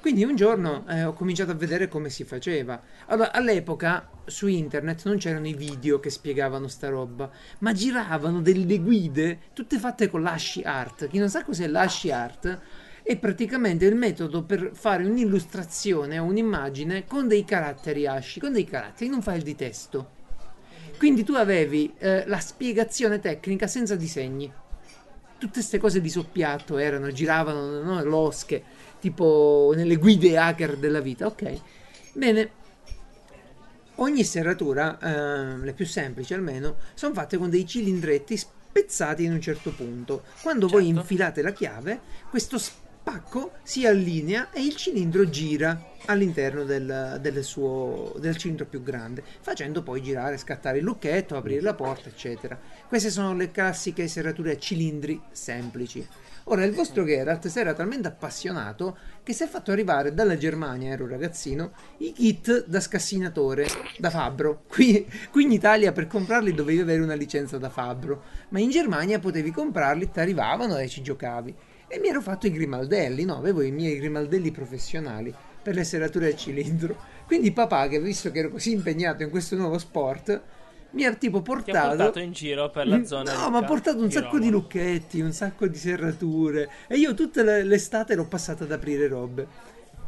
Quindi un giorno eh, ho cominciato a vedere come si faceva. Allora, all'epoca su internet non c'erano i video che spiegavano sta roba, ma giravano delle guide tutte fatte con l'Ashi Art. Chi non sa cos'è l'Ashi Art è praticamente il metodo per fare un'illustrazione o un'immagine con dei caratteri Ashi, con dei caratteri, non file di testo. Quindi tu avevi eh, la spiegazione tecnica senza disegni. Tutte queste cose di soppiatto erano, giravano no, losche, tipo nelle guide hacker della vita. Ok, bene. Ogni serratura, ehm, le più semplici almeno, sono fatte con dei cilindretti spezzati in un certo punto. Quando voi Certo. infilate la chiave, questo spacco si allinea e il cilindro gira all'interno del, del suo del cilindro più grande, facendo poi girare, scattare il lucchetto, aprire la porta, eccetera. Queste sono le classiche serrature a cilindri semplici. Ora, il vostro Geralt si era talmente appassionato che si è fatto arrivare dalla Germania, ero ragazzino, i kit da scassinatore da Fabbro. Qui, qui in Italia per comprarli dovevi avere una licenza da Fabbro, ma in Germania potevi comprarli, ti arrivavano e ci giocavi. E mi ero fatto i grimaldelli, no? Avevo i miei grimaldelli professionali per le serrature a cilindro. Quindi papà, che visto che ero così impegnato in questo nuovo sport, mi ha tipo Ti ha portato... portato in giro per la zona. No, di ma ha portato un sacco di Roma. lucchetti, un sacco di serrature. E io tutta le- l'estate l'ho passata ad aprire robe.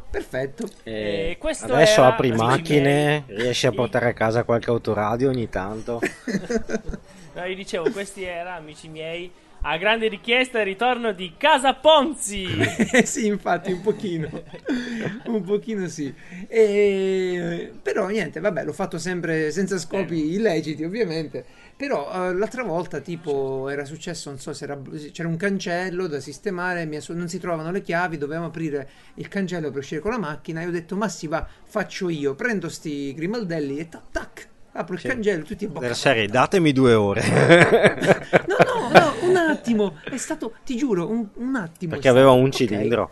Perfetto. E questo adesso era, apri macchine, miei, riesci a portare a casa qualche autoradio ogni tanto. (laughs) No, io dicevo, questi era, amici miei, a grande richiesta il ritorno di Casa Ponzi. (laughs) Sì, infatti, un pochino. (laughs) un pochino sì. E... Però niente, vabbè, l'ho fatto sempre senza scopi illeciti, ovviamente. Però eh, l'altra volta, tipo, era successo, non so se era, c'era un cancello da sistemare, non si trovavano le chiavi, dovevamo aprire il cancello per uscire con la macchina. E ho detto, ma sì, va, faccio io. Prendo sti grimaldelli e tac, tac. Apro il Sì. cancello, tutti a bocca Della serie, datemi due ore. (laughs) No, no, un attimo, è stato, ti giuro, un, un attimo. Perché aveva stato. un cilindro.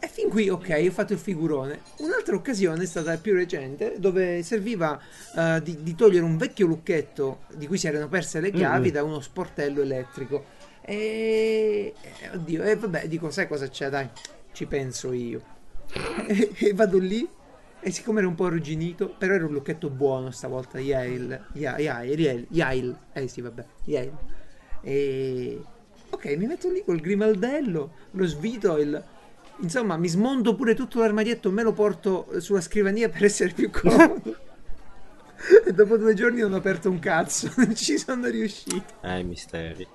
E fin qui, ok, ho fatto il figurone. Un'altra occasione è stata più recente, dove serviva eh, di, di togliere un vecchio lucchetto di cui si erano perse le chiavi Mm. da uno sportello elettrico. E. e- Oddio, e vabbè, dico, sai cosa c'è? Dai, ci penso io. e, (laughs) e vado lì. E siccome era un po' arrugginito, però era un lucchetto buono stavolta, Yale, Yale, Yale, Yale, eh sì vabbè, Yale. E ok, mi metto lì col grimaldello, lo svito, il... insomma mi smonto pure tutto l'armadietto, me lo porto sulla scrivania per essere più comodo. e dopo due giorni non ho aperto un cazzo, (laughs) non ci sono riuscito. Eh, misteri.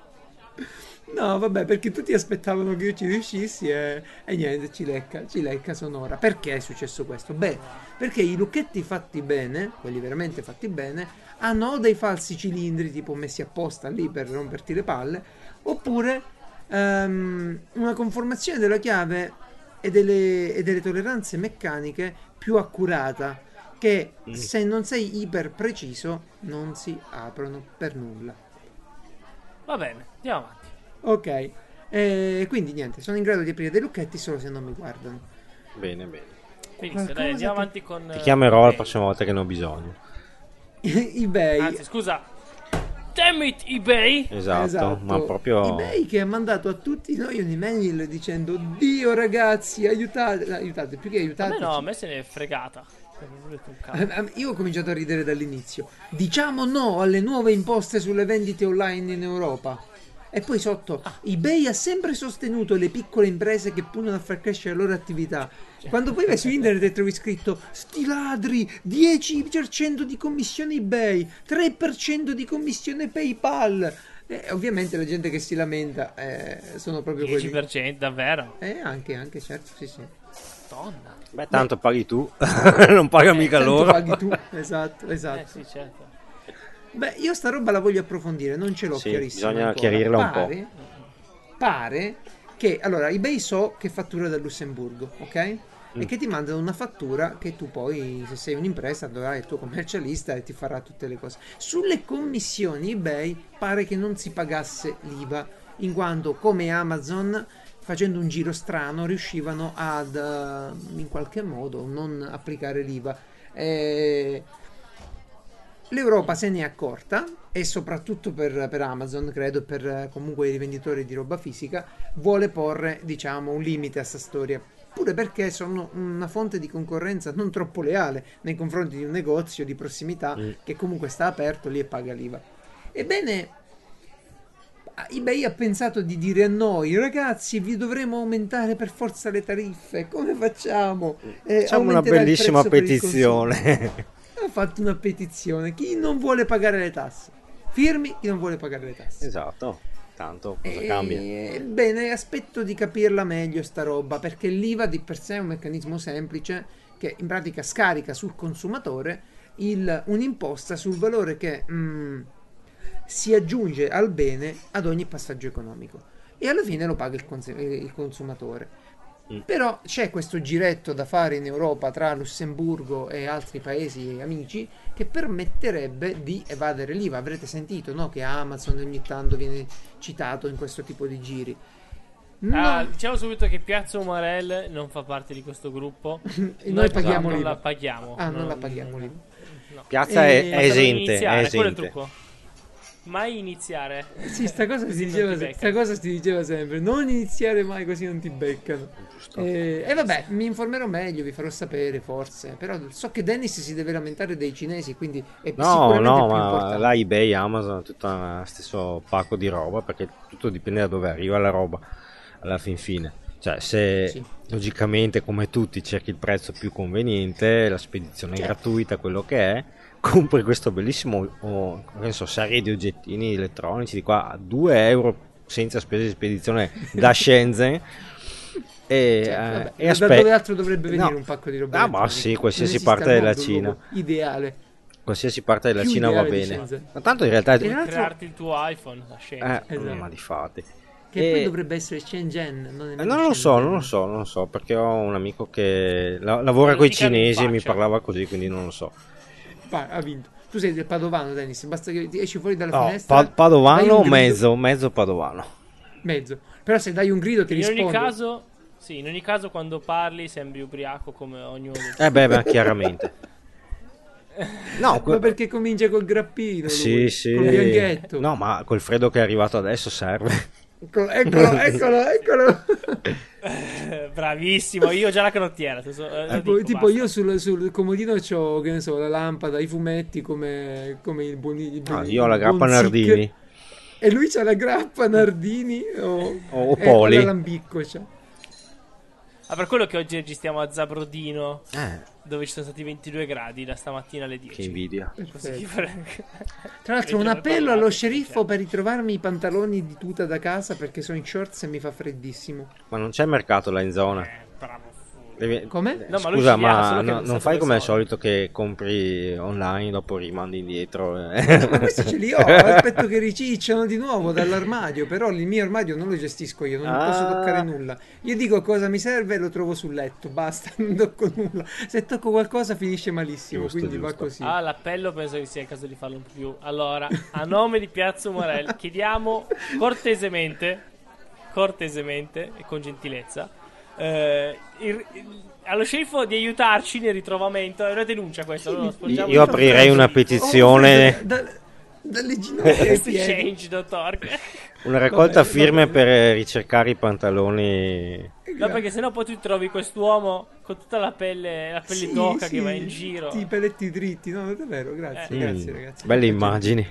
No, vabbè, perché tutti aspettavano che io ci riuscissi e, e niente, ci lecca, ci lecca sonora. Perché è successo questo? Beh, perché i lucchetti fatti bene, quelli veramente fatti bene, hanno o dei falsi cilindri tipo messi apposta lì per romperti le palle, oppure ehm, una conformazione della chiave e delle, e delle tolleranze meccaniche più accurata che Mm. se non sei iper preciso non si aprono per nulla. Va bene, andiamo avanti. Ok, eh, quindi niente, sono in grado di aprire dei lucchetti solo se non mi guardano. Bene, bene. Benissimo, dai, andiamo che- avanti con... Ti eh, chiamerò la eBay. prossima volta che ne ho bisogno. (laughs) eBay. Anzi, scusa. Damn it, eBay! Esatto, ma proprio... eBay che ha mandato a tutti noi un'email dicendo Dio ragazzi, aiutate, aiutate, più che aiutate. no, a me se ne è fregata. Un cazzo. Io ho cominciato a ridere dall'inizio. Diciamo no alle nuove imposte sulle vendite online in Europa. E poi sotto, Ah. eBay ha sempre sostenuto le piccole imprese che puntano a far crescere la loro attività. Quando poi vai su internet e trovi scritto Sti ladri, 10% di commissione eBay, 3% di commissione PayPal. E ovviamente la gente che si lamenta eh, sono proprio quelli. 10% davvero? Eh, anche, anche, certo, sì, sì. Madonna. Beh, tanto paghi tu, (laughs) non paga mica Tanto loro. paghi tu, (laughs) esatto, Eh esatto. sì, certo. Beh, io sta roba la voglio approfondire, non ce l'ho Sì, chiarissima. bisogna ancora. chiarirla un po'. pare, Pare che allora eBay so che fattura dal Lussemburgo, ok? Mm. E che ti mandano una fattura che tu poi, se sei un'impresa, dovrai il tuo commercialista e ti farà tutte le cose. Sulle commissioni eBay pare che non si pagasse l'IVA, in quanto come Amazon, facendo un giro strano, riuscivano ad eh, in qualche modo non applicare l'IVA. Eh, L'Europa se ne è accorta e soprattutto per, per Amazon, credo, per eh, comunque i rivenditori di roba fisica, vuole porre, diciamo, un limite a sta storia. Pure perché sono una fonte di concorrenza non troppo leale nei confronti di un negozio di prossimità Mm. che comunque sta aperto lì e paga l'IVA. Ebbene, eBay ha pensato di dire a noi, ragazzi, vi dovremo aumentare per forza le tariffe. Come facciamo? Eh, Facciamo una bellissima prezzo per il consumo." petizione. (laughs) ha fatto una petizione. Chi non vuole pagare le tasse? Firmi chi non vuole pagare le tasse. esatto, tanto cosa E- cambia? Bene, aspetto di capirla meglio sta roba, perché l'IVA di per sé è un meccanismo semplice che in pratica scarica sul consumatore il- un'imposta sul valore che mm, si aggiunge al bene ad ogni passaggio economico e alla fine lo paga il, cons- il consumatore. Mm. Però c'è questo giretto da fare in Europa tra Lussemburgo e altri paesi amici che permetterebbe di evadere l'IVA. Avrete sentito no? che Amazon ogni tanto viene citato in questo tipo di giri. No, Ah, diciamo subito che Piazza Umarell non fa parte di questo gruppo. e (laughs) noi paghiamo non l'IVA. la paghiamo. Ah, non la paghiamo l'IVA. No. Piazza Eh, è, ma è esente, è quello è il esente. trucco. Mai iniziare. Sì, sta cosa, si diceva, se- cosa si diceva sempre. Non iniziare mai così non ti beccano. E e vabbè, mi informerò meglio, vi farò sapere forse. Però so che Dennis si deve lamentare dei cinesi, quindi è No, sicuramente no, più ma importante. là eBay, Amazon, tutto lo stesso pacco di roba, perché tutto dipende da dove arriva la roba, alla fin fine. Cioè, se Sì. logicamente, come tutti, cerchi il prezzo più conveniente, la spedizione Certo. gratuita, quello che è, compri questo bellissimo, oh, che ne so, serie di oggettini elettronici di qua a 2 euro senza spese di spedizione da (laughs) Shenzhen. E, Cioè, eh, vabbè, e da aspe- dove altro dovrebbe venire No. un pacco di roba Ah, ma sì, qualsiasi parte della Cina. Ideale. qualsiasi parte della Più Cina va bene. Shenzhen. Ma tanto in realtà Tra l'altro- Crearti il tuo iPhone. La scena. Eh, Esatto. ma di fatti. Che E- poi dovrebbe essere Shenzhen. Non, è Eh, non lo so, Shenzhen. non lo so, non lo so, perché ho un amico che la- lavora con i cinesi e mi parlava così, quindi non lo so. Ha vinto. Tu sei del Padovano, Dennis. Basta che ti esci fuori dalla No, finestra. pa- padovano grido- mezzo? Mezzo padovano. Mezzo. Però se dai un grido ti In ogni rispondo. caso, sì, in ogni caso quando parli sembri ubriaco come ognuno. Eh beh, beh, chiaramente. (laughs) No, que- Ma perché comincia col grappino? sì, lui, sì. Col bianchetto. No, ma col freddo che è arrivato adesso serve. (laughs) Eccolo, eccolo, eccolo. (laughs) eccolo. Eh, Bravissimo, io ho già la canottiera. so- eh, Tipo, dico, tipo basta. io sul, sul comodino ho, che ne so, la lampada, i fumetti come, come buoni, i buoni- io ho la grappa. Nardini. E lui c'ha la grappa Nardini o, O eh, Poli. la Lambicco c'ha. Ah, per quello che oggi registriamo a Zabrodino, Eh, dove ci sono stati 22 gradi da stamattina alle 10. che invidia. Tra l'altro un appello allo sceriffo per ritrovarmi i pantaloni di tuta da casa perché sono in shorts e mi fa freddissimo. Ma non c'è mercato là in zona. Eh, Devi- Come? No, ma lui Scusa, ma che no- non fai come al solito che compri online, dopo rimandi indietro. eh. Ma questi ce li ho, aspetto che ricicciano di nuovo dall'armadio, però il mio armadio non lo gestisco io, non Ah. posso toccare nulla. Io dico cosa mi serve e lo trovo sul letto, basta, (laughs) non tocco nulla. Se tocco qualcosa finisce malissimo, Giusto, quindi va giusto. così. Ah, l'appello penso che sia il caso di farlo un po' più. Allora, a nome di Piazza Morel, chiediamo cortesemente, cortesemente e con gentilezza, eh, il- il- allo sceriffo di aiutarci nel ritrovamento. È una denuncia questa. lo sporgiamo Io in aprirei una Oh, petizione, (laughs) da- da- dalle ginocchia una raccolta Vabbè, firme vabbè. per ricercare i pantaloni. No, perché sennò poi tu trovi quest'uomo con tutta la pelle, la pelle Sì, d'oca sì, che va in giro. I peletti dritti, no, è vero, grazie, Eh. grazie Mm, ragazzi. belle immagini.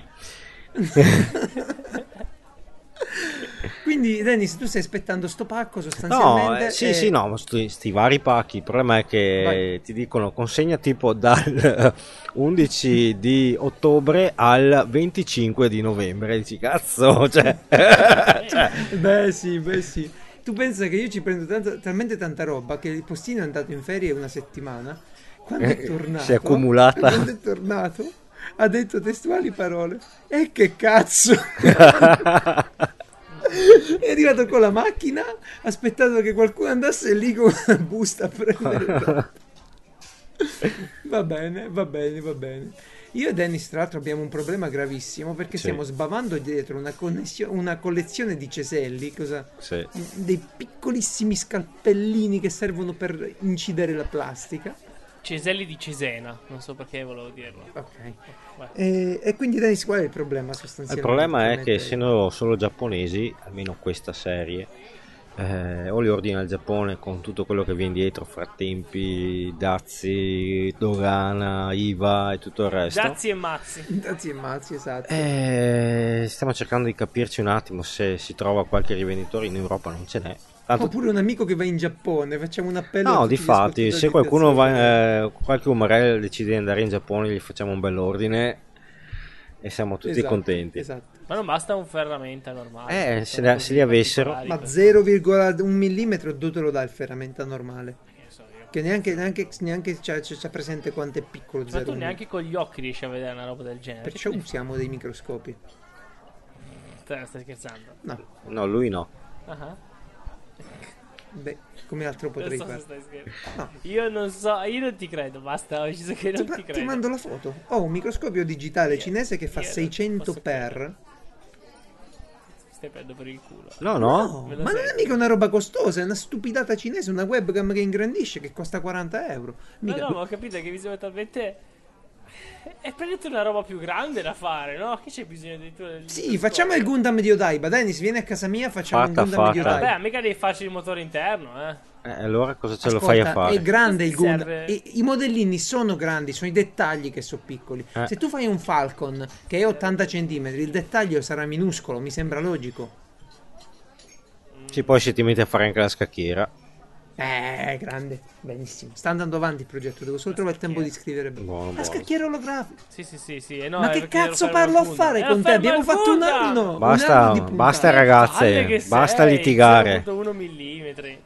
(laughs) (laughs) Quindi Dennis, tu stai aspettando sto pacco No, sostanzialmente? eh, sì, e- sì, no, ma sti, sti vari pacchi. Il problema è che Vai. ti dicono consegna tipo dal 11 di ottobre al 25 di novembre. Dici cazzo, (laughs) cioè, cioè, Beh sì, beh sì. Tu pensa che io ci prendo tanta- talmente tanta roba che il postino è andato in ferie una settimana. Quando è Eh, tornato, si è accumulata. Quando è tornato, ha detto testuali parole. E che cazzo! (laughs) è arrivato con la macchina, ha aspettato che qualcuno andasse lì con una busta a prendere. (laughs) va bene, va bene, va bene. Io e Dennis, tra l'altro, abbiamo un problema gravissimo perché Sì. stiamo sbavando dietro una, una collezione di ceselli, cosa- sì. dei piccolissimi scalpellini che servono per incidere la plastica. Ceselli di Cesena, non so perché volevo dirlo. Ok. E, e quindi, Dennis, qual è il problema Il sostanzialmente? problema è che essendo solo giapponesi, almeno questa serie, eh, o li ordina il Giappone con tutto quello che viene dietro, frattempi, dazi, dogana, IVA e tutto il resto. Dazi e mazzi. Dazi e mazzi, esatto. Eh, stiamo cercando di capirci un attimo se si trova qualche rivenditore in Europa, non ce n'è. Tanto Oppure un amico che va in Giappone, facciamo un appello. a No, tutti di fatti, se qualcuno va, eh, qualche umarello decide di andare in Giappone, gli facciamo un bell'ordine e siamo tutti Esatto, contenti. Esatto. Ma non basta un ferramenta normale. Eh, Sono se li- così se li avessero. Ma questi. 0,1 millimetro tu te lo dà il ferramenta normale. Che neanche, neanche, neanche c'ha, c'ha presente quanto è piccolo Ma tu 0,1. neanche con gli occhi riesci a vedere una roba del genere. Perciò Che usiamo dei microscopi. stai scherzando? No, No, lui no. Ah, beh, come altro Non potrei so fare? No. Io non so, io non ti credo, basta, ho deciso che non Ti, ti ti credo. mando la foto. Ho un microscopio digitale Io- cinese che fa io non 600 posso per. Ti stai prendendo per il culo. No, no. No, ma non sento. è mica una roba costosa, è una stupidata cinese, una webcam che ingrandisce che costa 40 euro. No, Mica no, ma ho capito che bisogna talmente... E prendete una roba più grande da fare, no? Che c'è bisogno di tu? Sì, facciamo il Gundam di Odaiba. Dennis, vieni a casa mia, facciamo Fatta, un Gundam di fatta. Odaiba. Vabbè, mica devi farci il motore interno, eh. Eh, allora cosa ce lo Ascolta, fai a fare? È grande il Gundam. serve? E- I modellini sono grandi, sono i dettagli che sono piccoli. Eh. Se tu fai un Falcon che è 80 cm, il dettaglio sarà minuscolo, mi sembra logico. Sì, poi se ti metti a fare anche la scacchiera. Eh, grande, benissimo. Sta andando avanti il progetto, devo solo trovare il tempo di scrivere. bene. Buono, La buono. scacchiera olografica. Sì, sì, sì, sì. eh, no, Ma è che perché cazzo parlo a fare Eh, con te? ferma Abbiamo fatto un anno. un Basta, anno di puntate. basta ragazze, basta sei, litigare. 0.1 millimetri.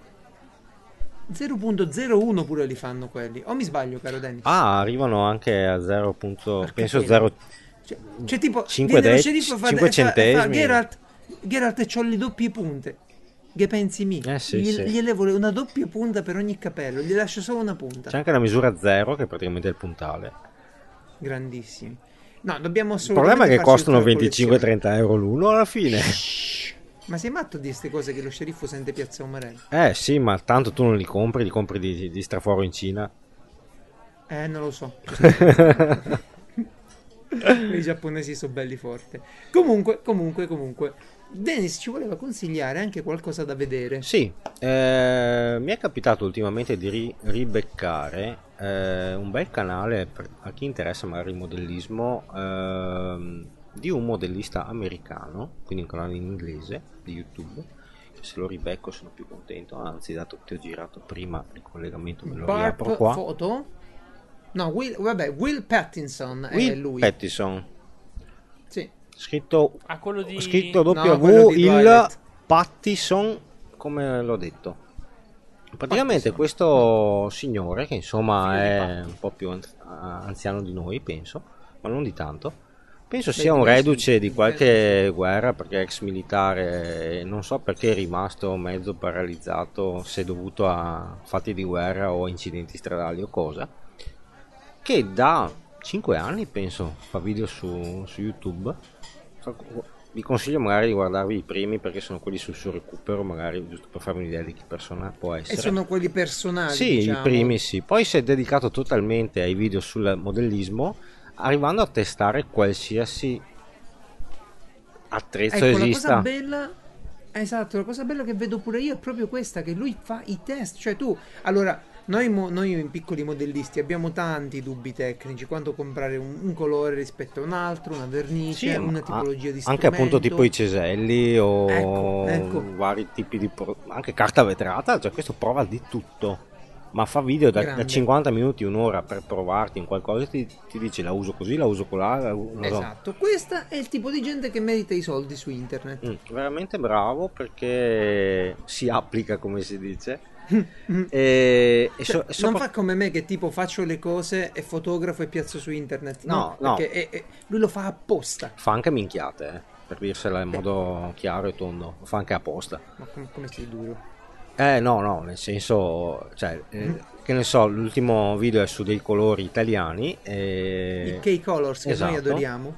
0.01 pure li fanno quelli. O mi sbaglio, caro Dennis? Ah, arrivano anche a 0. punto- Porca penso miseria. 0. Cioè, cioè, tipo, Cinque viene lo de- sceriffo e fa, e e centesimi. Geralt, Geralt c'ho le doppie punte. Che pensi mi? Eh, sì, gli, sì. levo una doppia punta per ogni capello, gli lascio solo una punta. C'è anche la misura 0 che è praticamente il puntale. Grandissimi. No, dobbiamo Il assolutamente problema è che costano tutta la collezione. 25-30 euro l'uno alla fine. Ma sei matto di queste cose che lo sceriffo sente Piazza Umarello? Eh sì, ma tanto tu non li compri, li compri di, di straforo in Cina. Eh, non lo so. (laughs) I giapponesi sono belli forti. Comunque, comunque, comunque. Dennis ci voleva consigliare anche qualcosa da vedere. Sì, eh, mi è capitato ultimamente di ri- ribeccare eh, un bel canale per- a chi interessa magari il modellismo ehm, di un modellista americano, quindi un canale in inglese di YouTube. Se lo ribecco sono più contento, anzi dato che ti ho girato prima il collegamento me lo riapro Barp qua. Photo? No, Will, vabbè, Will Pattinson è Will lui. Pattison, sì. Scritto, Ah, quello di... scritto No, W di il. Pattison, come l'ho detto. Praticamente questo signore, che insomma Figlio è un po' più anz- anziano di noi, penso, ma non di tanto, penso sia un reduce di qualche guerra, perché ex militare, non so perché è rimasto mezzo paralizzato, se dovuto a fatti di guerra o incidenti stradali o cosa, che da 5 anni, penso, fa video su, su YouTube. Fa- Vi consiglio magari di guardarvi i primi perché sono quelli sul suo recupero, magari giusto per farmi un'idea di che persona può E essere. sono quelli personali. Sì, diciamo. i primi sì. Poi si è dedicato totalmente ai video sul modellismo, arrivando a testare qualsiasi attrezzo Ecco, la cosa esista. bella. Esatto, la cosa bella che vedo pure io è proprio questa: che lui fa i test. Cioè, tu allora, noi, noi piccoli modellisti abbiamo tanti dubbi tecnici. Quanto comprare un, un colore rispetto a un altro, una vernice, Sì, una tipologia di strumento. anche appunto tipo i ceselli o Ecco, ecco. vari tipi di pro- anche carta vetrata, cioè questo prova di tutto. Ma fa video da, da Grande. 50 minuti, un'ora per provarti in qualcosa e ti, ti dice la uso così, la uso colà, la u- non so. Esatto, questa è il tipo di gente che merita i soldi su internet. Mm, veramente bravo perché si applica come si dice. E, e so- Cioè, e sopra- Non fa come me che tipo faccio le cose e fotografo e piazzo su internet. No, No, no. è- è- lui lo fa apposta. fa anche minchiate, eh, per dirsela in modo chiaro e tondo, lo fa anche apposta. Ma com- come sei duro? Eh no, no, nel senso, cioè, eh, che ne so, l'ultimo video è su dei colori italiani e, I K-Colors che noi esatto. adoriamo.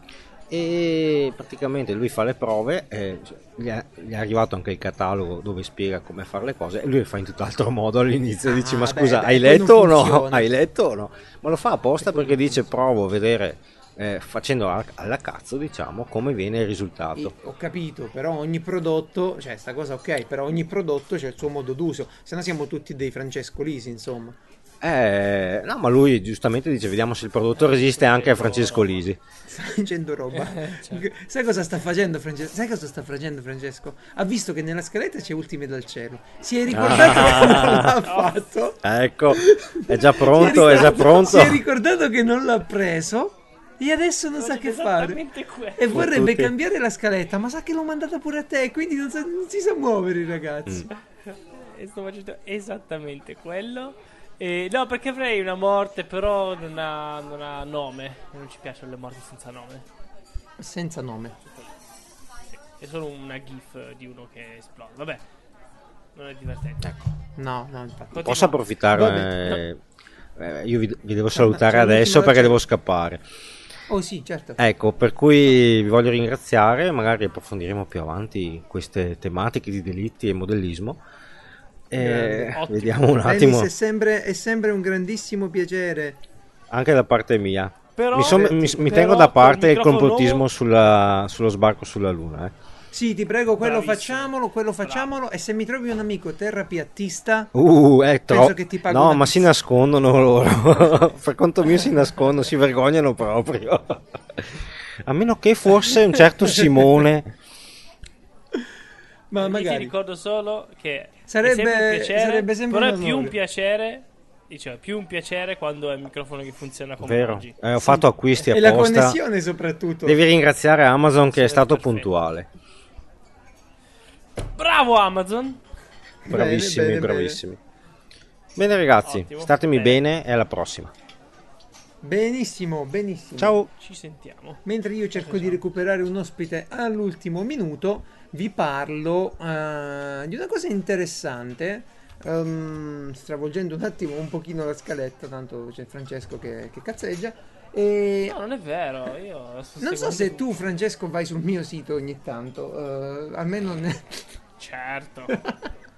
e praticamente lui fa le prove, eh, gli, è, gli è arrivato anche il catalogo dove spiega come fare le cose e lui le fa in tutt'altro (laughs) modo all'inizio, Ah, dici ma beh, scusa beh, hai letto o no? Hai letto o no? Ma lo fa apposta E perché dice provo a vedere, eh, facendo alla cazzo diciamo, come viene il risultato. E- ho capito, però ogni prodotto, cioè sta cosa ok, però ogni prodotto c'è il suo modo d'uso, se no siamo tutti dei Francesco Lisi, insomma. Eh, no, ma lui giustamente dice vediamo se il prodotto resiste anche a Francesco Lisi. Sta dicendo roba. (laughs) Cioè. Sai cosa sta facendo Francesco? Sai cosa sta facendo Francesco? Ha visto che nella scaletta c'è Ultime dal cielo. Si è ricordato Ah. che non l'ha fatto. Ecco, è già Si è pronto, è già pronto. Si è ricordato che non l'ha preso e adesso non sa Faccio che fare. quello. E vorrebbe tutti. cambiare la scaletta, ma sa che l'ho mandata pure a te, quindi non, sa- non si sa muovere i ragazzi. Mm. E sto facendo esattamente quello. E, no, perché avrei una morte, però non ha, non ha nome. Non ci piacciono le morti senza nome. Senza nome. È solo una gif di uno che esplode. Vabbè, non è divertente. Ecco. No, no, infatti. Continua. Posso approfittare? Vabbè. eh, io vi, vi devo salutare adesso perché devo scappare. Oh sì, certo. Ecco, per cui vi voglio ringraziare, magari approfondiremo più avanti queste tematiche di delitti e modellismo. E. Ottimo. vediamo un Dennis, attimo, è sempre, è sempre un grandissimo piacere. anche da parte mia. Però- mi, son- mi- mi tengo da parte il complottismo sulla- sullo sbarco sulla Luna. eh. Sì, ti prego, quello Bravissimo. facciamolo, quello facciamolo. E se mi trovi un amico terrapiattista, Uh, è Penso troppo. che ti pago No, ma si pizza. nascondono loro. (laughs) per conto mio si nascondono, si vergognano proprio. (laughs) A meno che fosse un certo Simone. Ma Io ti magari. ricordo solo che Sarebbe- è sempre un piacere, sarebbe sempre però è più un piacere. Diceva, più un piacere quando è il microfono che funziona come Vero? oggi. Eh, ho fatto acquisti E la apposta. connessione soprattutto. Devi ringraziare Amazon che è Sì, stato perfetto. puntuale. Bravo Amazon! Bravissimi, bene, bene. bravissimi. Bene ragazzi, Ottimo. statemi Bene. bene e alla prossima. Benissimo, benissimo. Ciao. Ci sentiamo. Mentre io cerco di recuperare un ospite all'ultimo minuto, vi parlo eh, di una cosa interessante. ehm, stravolgendo un attimo un pochino la scaletta, tanto c'è Francesco che, che cazzeggia. E No, non è vero. Io sto non so se tu, Francesco, vai sul mio sito ogni tanto, eh, almeno, ne- Certo. (laughs)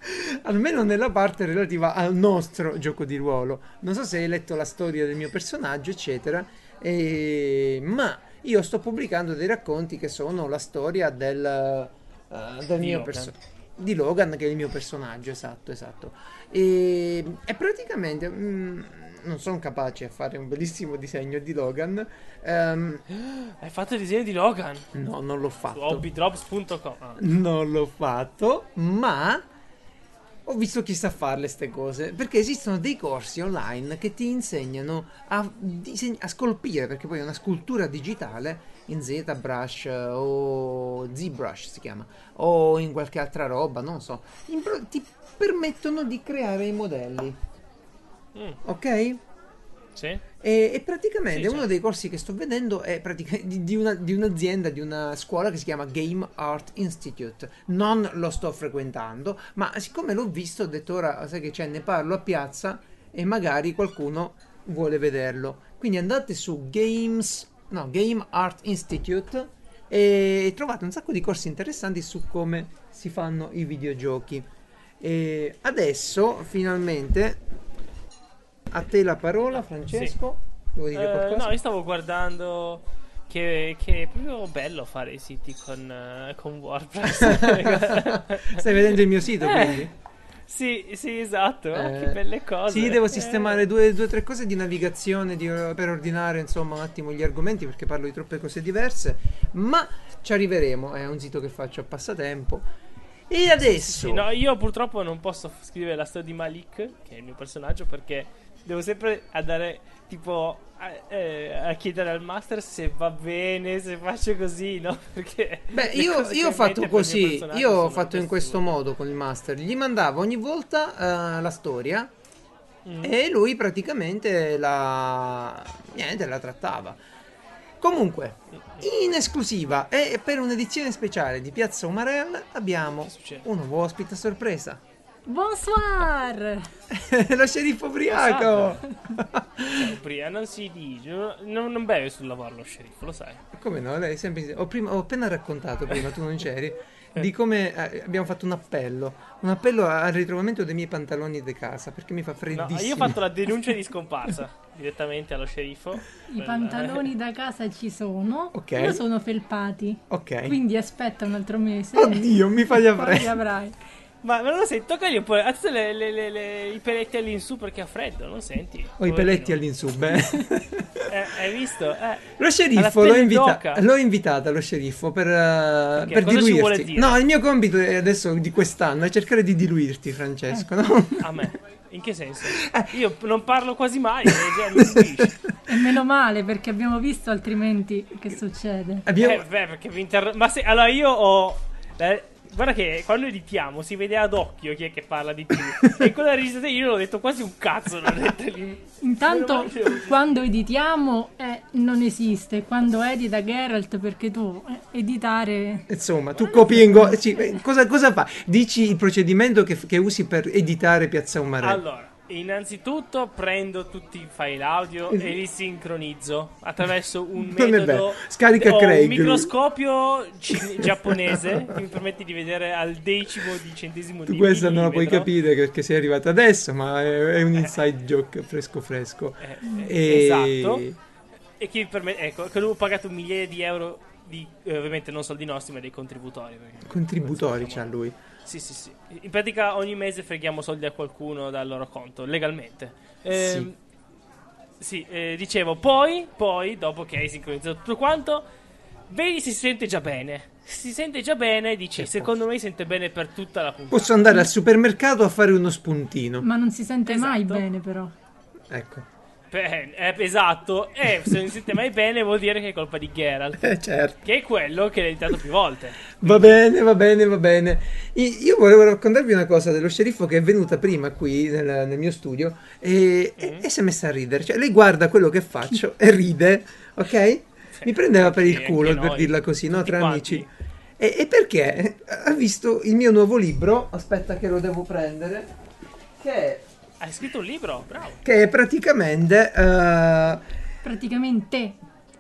almeno nella parte relativa al nostro gioco di ruolo. Non so se hai letto la storia del mio personaggio, eccetera, e- ma io sto pubblicando dei racconti che sono la storia del, eh, del mio personaggio. Di Logan, che è il mio personaggio, esatto, esatto. E, e praticamente mm, non sono capace a fare un bellissimo disegno di Logan. ehm, Hai fatto il disegno di Logan no, non l'ho fatto. hobbydrops.com. Ah. Non l'ho fatto, ma ho visto chi sa farle ste cose. Perché esistono dei corsi online che ti insegnano a, diseg- a scolpire, perché poi è una scultura digitale in ZBrush eh, o ZBrush si chiama, o in qualche altra roba, non so. Pro- ti permettono di creare i modelli, Mm, ok? Sì. E, e praticamente Sì, uno certo. dei corsi che sto vedendo è di, di una- di un'azienda, di una scuola che si chiama Game Art Institute. Non lo sto frequentando, ma siccome l'ho visto ho detto ora, sai che c'è, ne parlo a piazza e magari qualcuno vuole vederlo. Quindi andate su Games, no, Game Art Institute e trovate un sacco di corsi interessanti su come si fanno i videogiochi. E adesso finalmente a te la parola, Francesco. Devo dire Eh, qualcosa? no, io stavo guardando che, che è proprio bello fare i siti con, eh, con WordPress. (laughs) Stai vedendo il mio sito, Eh, quindi? Sì, sì, esatto. Ah, Eh, che belle cose. Sì, devo Eh, sistemare due o tre cose di navigazione di- per ordinare insomma un attimo gli argomenti perché parlo di troppe cose diverse, ma ci arriveremo, è un sito che faccio a passatempo. E adesso... Sì, no, io purtroppo non posso scrivere la storia di Malik, che è il mio personaggio, perché devo sempre andare tipo a, eh, a chiedere al master se va bene, se faccio così, no? (laughs) Perché Beh, io, io ho fatto così, io ho fatto in questo modo con il master, gli mandavo ogni volta eh, la storia Mm. e lui praticamente la niente la trattava. Comunque in esclusiva e per un'edizione speciale di Piazza Umarell abbiamo un nuovo ospite a sorpresa Bonsoir! (laughs) lo sceriffo ubriaco Cioè, Bria, non si dice, non, non beve sul lavoro lo sceriffo, lo sai. come no lei è sempre ho, prima- ho appena raccontato prima tu non c'eri (laughs) di come eh, abbiamo fatto un appello un appello al ritrovamento dei miei pantaloni di casa perché mi fa No, freddissimo io ho fatto la (laughs) denuncia di scomparsa direttamente allo sceriffo. I Per- pantaloni da casa ci sono, Ok. però sono felpati. ok Quindi aspetta un altro mese. oddio mi fa gli Poi avrei li avrai. Ma, ma non lo senti? Toccagli un po'. Alza le, le- le- le- i peletti all'insù perché ha freddo, non senti? ho i peletti all'insù beh Eh, (laughs) hai visto? Eh. Lo sceriffo l'ho, invita- l'ho invitata lo sceriffo per, eh, per cosa ci vuole diluirti. dire? No, il mio compito è adesso di quest'anno è cercare di diluirti, Francesco. no? A me. In che senso? (laughs) Eh. Io non parlo quasi mai, e capisci. E meno male perché abbiamo visto altrimenti che succede. Abbiamo... Eh, beh, perché vi inter... Ma se... Allora io ho... eh, guarda che quando editiamo si vede ad occhio chi è che parla di più. (laughs) e quella registrazione io non ho detto quasi un cazzo. Non ho detto lì. Intanto quando editiamo eh, non esiste, quando edita Geralt perché tu eh, editare Insomma, tu copi ingo- sì, eh, cosa, cosa fa? Dici il procedimento che, che usi per editare Piazza Umarell. Allora, innanzitutto prendo tutti i file audio e li sincronizzo attraverso (laughs) un metodo. Scarica Craig, un microscopio cine- giapponese che (laughs) mi permette di vedere al decimo di centesimo tu di questo non lo puoi millimetro. capire perché sei arrivato adesso, ma è, è un inside joke fresco fresco. Eh, eh, E- Esatto. E che mi permette, ecco, che ho pagato migliaia di euro di, eh, ovviamente non soldi nostri, ma dei contributori. Contributori c'ha lui. Sì, sì, sì. In pratica ogni mese freghiamo soldi a qualcuno dal loro conto, legalmente. Ehm, sì, eh, dicevo, poi, poi, dopo che hai sincronizzato tutto quanto, vedi se si sente già bene. Se Si sente già bene e dici, secondo me si sente bene per tutta la puntata. Posso andare al supermercato a fare uno spuntino. ma non si sente mai Esatto. bene però. Ecco. Beh, eh, esatto. E se non si sente mai bene vuol dire che è colpa di Geralt. Eh, certo. Che è quello che l'ha editato più volte. Va bene, va bene, va bene. Io volevo raccontarvi una cosa dello sceriffo che è venuta prima qui nel, nel mio studio e, e- e si è messa a ridere. Cioè, lei guarda quello che faccio e ride, ok? Mi prendeva per il culo per dirla così, no? Tra quanti. amici. E, e perché ha visto il mio nuovo libro? Aspetta, che lo devo prendere. Che è Hai scritto un libro? Bravo. che è praticamente eh, Praticamente.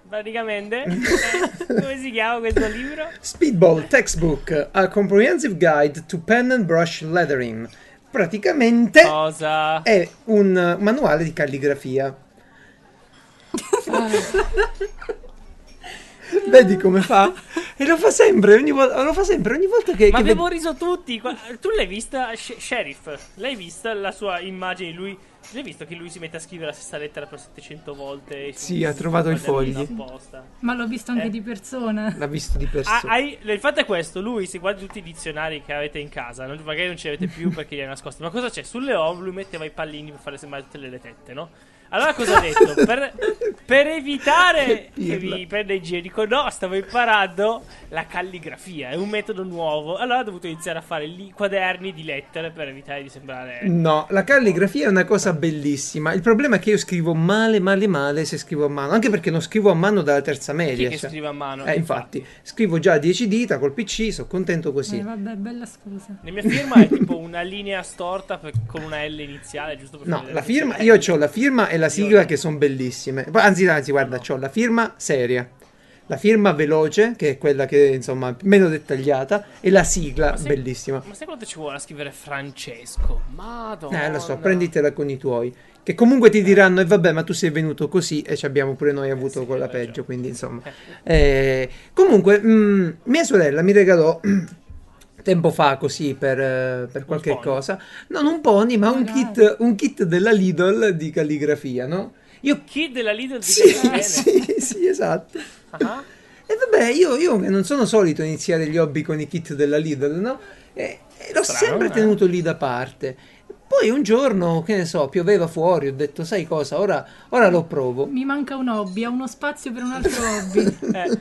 Praticamente, (laughs) eh, come si chiama questo libro? Speedball Textbook, a comprehensive guide to pen and brush lettering. Praticamente Cosa? è un manuale di calligrafia. (laughs) (laughs) Vedi come fa? E lo fa sempre, ogni volta, lo fa sempre, ogni volta che... Ma che abbiamo ved- riso tutti. Tu l'hai vista, Sh- Sheriff? L'hai vista la sua immagine? di Lui. L'hai visto che lui si mette a scrivere la stessa lettera per 700 volte? Sì, ha trovato i fogli. apposta. Ma l'ho visto anche Eh. di persona. L'ha visto di Ah, persona. hai- il fatto è questo: lui, se guardi tutti i dizionari che avete in casa, non- magari non ce li avete più (laughs) perché li hai nascosti. Ma cosa c'è? Sulle O lui metteva i pallini per fare sembrare tutte le tette, no? Allora cosa ha detto? (laughs) Per, per evitare che vi prenda in giro, dico no, stavo imparando la calligrafia, è un metodo nuovo. Allora ho dovuto iniziare a fare i quaderni di lettere per evitare di sembrare... No, la calligrafia è una cosa bellissima. Il problema è che io scrivo male, male, male se scrivo a mano. Anche perché non scrivo a mano dalla terza Chi media. che cioè. scrive a mano? Eh, infatti, scrivo già a 10 dita col PC, sono contento così. Eh, vabbè, bella scusa. La mia firma è tipo una linea storta per- con una L iniziale, giusto per No, la firma, io ho la firma e la sigla che sono bellissime. Anzi, anzi, guarda, ho la firma seria, la firma veloce, che è quella che insomma meno dettagliata, e la sigla Ma se- bellissima. Ma sai quanto ci vuole a scrivere Francesco? Madonna. Eh, lo so, prenditela con i tuoi. Che comunque ti diranno, e vabbè, ma tu sei venuto così, e ci abbiamo pure noi avuto sì, quella peggio, quindi insomma. Eh, comunque, mh, mia sorella mi regalò (clears throat) tempo fa così per, eh, per qualche pony. cosa, non un pony, ma un kit, un kit della Lidl di calligrafia, no? Io Kid della Lidl di Sì, bene. sì, sì, esatto. Ah, E vabbè, io, io non sono solito iniziare gli hobby con i kit della Lidl, no? E, e l'ho Strano, sempre eh. tenuto lì da parte. Poi un giorno, che ne so, pioveva fuori, ho detto, sai cosa, ora, ora lo provo. Mi manca un hobby, ho uno spazio per un altro hobby. (laughs) eh,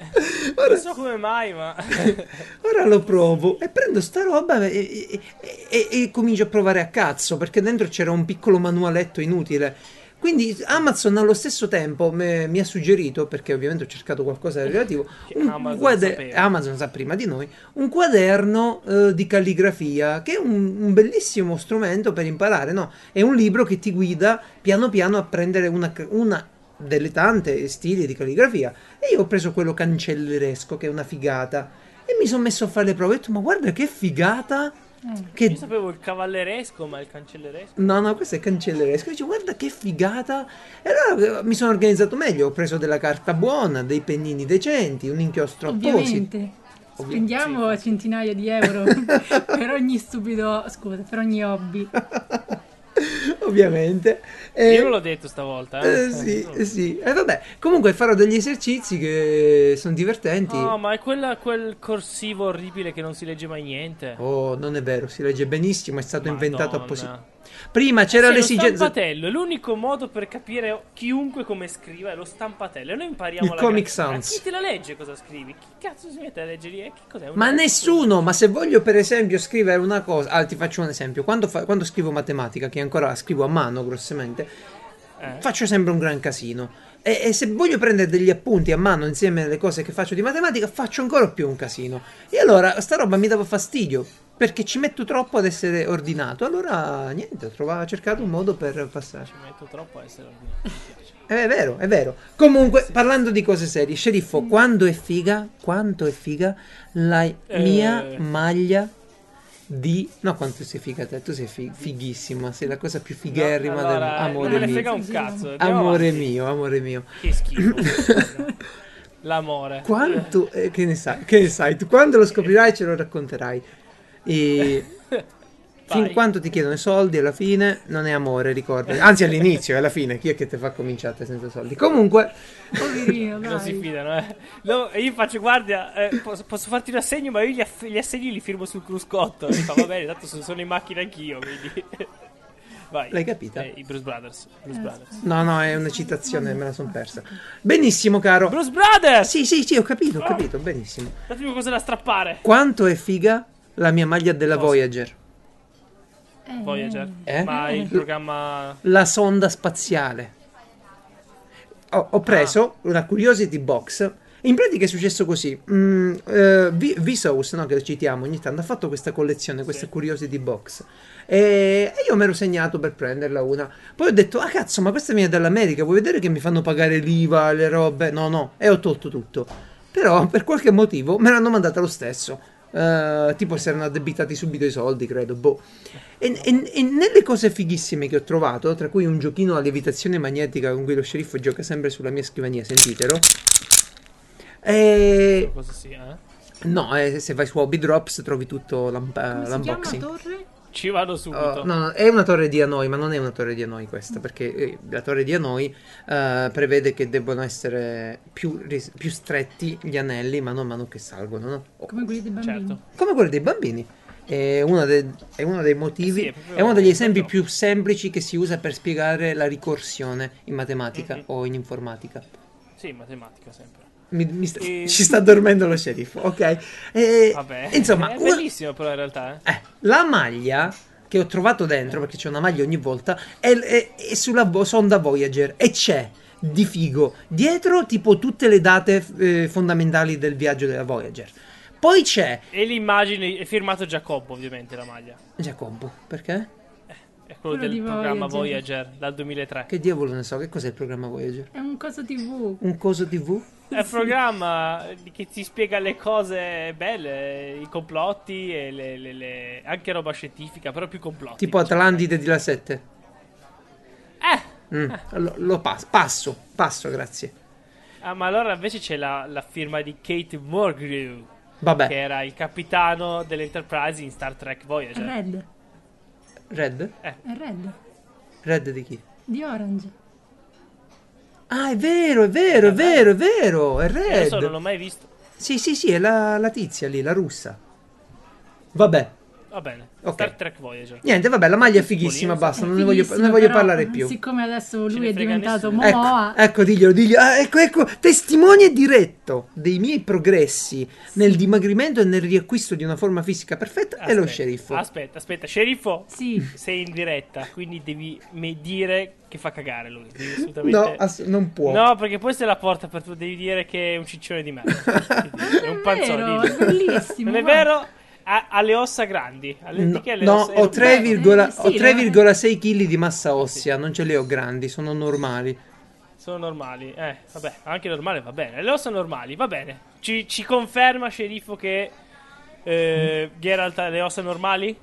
Ora, non so come mai, ma... (laughs) ora lo provo e prendo sta roba e, e- e- e- e comincio a provare a cazzo, perché dentro c'era un piccolo manualetto inutile. Quindi Amazon allo stesso tempo me- mi ha suggerito, perché ovviamente ho cercato qualcosa di relativo, Amazon quade- sapeva. Amazon sa prima di noi, un quaderno eh, di calligrafia, che è un, un bellissimo strumento per imparare, no? È un libro che ti guida piano piano a prendere una, una delle tante stili di calligrafia. E io ho preso quello cancelleresco, che è una figata, e mi sono messo a fare le prove. Ho detto, ma guarda che figata! Che Io sapevo il cavalleresco, ma il cancelleresco... No, no, questo è cancelleresco. Dice, guarda che figata. E allora eh, mi sono organizzato meglio. Ho preso della carta buona, dei pennini decenti, un inchiostro apposito. Ovviamente. Spendiamo centinaia di euro (laughs) per ogni stupido, scusa, per ogni hobby. (laughs) Ovviamente. E- Io non l'ho detto stavolta, eh. eh, sì, eh, sì. E vabbè, comunque farò degli esercizi che sono divertenti. No, ma è quella, quel corsivo orribile che non si legge mai niente. Oh, non è vero, si legge benissimo, è stato inventato Madonna. appositamente. Prima c'era Sì, lo l'esigenza. stampatello è l'unico modo per capire chiunque come scriva è lo stampatello. E noi impariamo Il la Comic grafia. Sans. Ma chi te la legge cosa scrivi? Chi cazzo si mette a leggere? Eh, Che cos'è? Un Ma nessuno, ma se voglio per esempio scrivere una cosa, ah, ti faccio un esempio, quando, fa- quando scrivo matematica, che ancora la scrivo a mano grossemente, Eh? faccio sempre un gran casino. E, e se voglio prendere degli appunti a mano insieme alle cose che faccio di matematica, faccio ancora più un casino. E allora sta roba mi dava fastidio, perché ci metto troppo ad essere ordinato. Allora, niente, ho ho cercato un modo per passare. Ci metto troppo a essere ordinato. Eh, È vero, è vero. Comunque, parlando di cose serie, sceriffo, quando è figa, quanto è figa la mia Eh. maglia di... No, quanto sei figa te, tu sei fi- fighissima, sei la cosa più figherrima No, allora, del amore non mio. frega un Sì, cazzo. Amore avanti. mio, amore mio. Che schifo. (laughs) L'amore. Quanto... eh, che ne sai? Che ne sai? Tu quando lo scoprirai ce lo racconterai. E... (laughs) Fin quanto ti chiedono i soldi alla fine non è amore, ricorda. Anzi all'inizio alla fine, chi è che ti fa cominciare senza soldi? Comunque... Poverino, (laughs) Non si fidano, eh. No, io faccio guardia, eh, posso, posso farti un assegno, ma io gli, aff- gli assegni li firmo sul cruscotto. E mi fa, va bene, tanto sono, sono in macchina anch'io, quindi. (laughs) Vai. L'hai capita? Eh, I Bruce Brothers. Bruce Brothers. No, no, è una citazione, me la sono persa. Benissimo, caro. Bruce Brothers! Sì, sì, sì, ho capito, ho capito, benissimo. Datemi cosa da strappare. Quanto è figa la mia maglia della Cosa? Voyager? Eh, Voyager. Eh? Ma il programma. La sonda spaziale. Ho, ho preso Ah. una Curiosity Box In pratica è successo così. Mm, eh, V- Vsauce, no, che citiamo ogni tanto, ha fatto questa collezione, questa Curiosity Box. E io mi ero segnato per prenderla una. Poi ho detto, ah cazzo, ma questa viene dall'America, vuoi vedere che mi fanno pagare l'IVA, le robe? No, no, e ho tolto tutto. Però per qualche motivo me l'hanno mandata lo stesso. Eh, tipo si erano addebitati subito i soldi, credo. Boh. E, e- e nelle cose fighissime che ho trovato, tra cui un giochino a lievitazione magnetica con cui lo sceriffo gioca sempre sulla mia scrivania, sentitelo. E... Cosa sia, eh? No, eh, se vai su Hobby Drops trovi tutto l'un- Come si chiama l'unboxing. torre? Ci vado subito. Oh, no, no, è una torre di Hanoi, ma non è una torre di Hanoi questa, perché eh, la torre di Hanoi eh, prevede che debbano essere più, ris- più stretti gli anelli man mano che salgono, no? Oh, Come quelli dei bambini. Certo. Come quelli dei bambini. È uno, de- è uno dei motivi, Eh sì, è è uno degli esempi più semplici che si usa per spiegare la ricorsione in matematica Mhm. o in informatica. Sì, matematica sempre. Mi- mi sta- E- Ci sta dormendo lo sceriffo, ok? E- Vabbè. insomma, è una- bellissimo però in realtà, eh. eh, la maglia che ho trovato dentro, perché c'è una maglia ogni volta, è, è- è sulla sonda Voyager e c'è di figo dietro tipo tutte le date eh, fondamentali del viaggio della Voyager. Poi c'è E l'immagine è firmato Giacobbo, ovviamente, la maglia. Giacobbo, perché? È quello, Quello del programma Voyager. Voyager dal 2003. Che diavolo ne so, che cos'è il programma Voyager? È un coso TV. Un coso TV? È un programma che ti spiega le cose belle, i complotti e le, le- le- anche roba scientifica, però più complotti. Tipo Atlantide di la 7? Eh! Mm, lo, lo pas- passo, passo, grazie. Ah, ma allora invece c'è la, la firma di Kate Mulgrew, Vabbè, che era il capitano dell'Enterprise in Star Trek Voyager. red. Red? È red. Red di chi? Di Orange. Ah, è vero, è vero, è vero, è vero, è Eh, lo Red. so, non l'ho mai visto. Sì, sì, sì, è la, la tizia lì, la russa. Vabbè, Va bene. Ok. Star Trek Voyager. niente, vabbè, la maglia è fighissima, basta, non ne voglio, ne voglio però, parlare più. Siccome adesso lui è diventato nessuno. Ecco, Momoa, ecco, diglielo, diglielo. Ah, ecco, ecco, testimone diretto dei miei progressi nel dimagrimento e nel riacquisto di una forma fisica perfetta è lo Aspetta, sceriffo. Aspetta, aspetta, sceriffo. sì, Sei in diretta, quindi devi me dire che fa cagare lui. (laughs) Assolutamente. No, ass- non può. No, perché poi se la porta per tu devi dire che è un ciccione di merda. (laughs) è un è panzone. vero, è bellissimo. Non è vero? Ha, ha le ossa grandi. Ha le, No, di che le no, ossa- ho 3,6 Eh, sì, 3,6 kg di massa ossea, non ce le ho grandi, sono normali. Sono normali. Eh, vabbè, anche normale va bene. Le ossa normali, va bene. Ci, ci conferma, sceriffo, che eh, Geralt ha le ossa normali?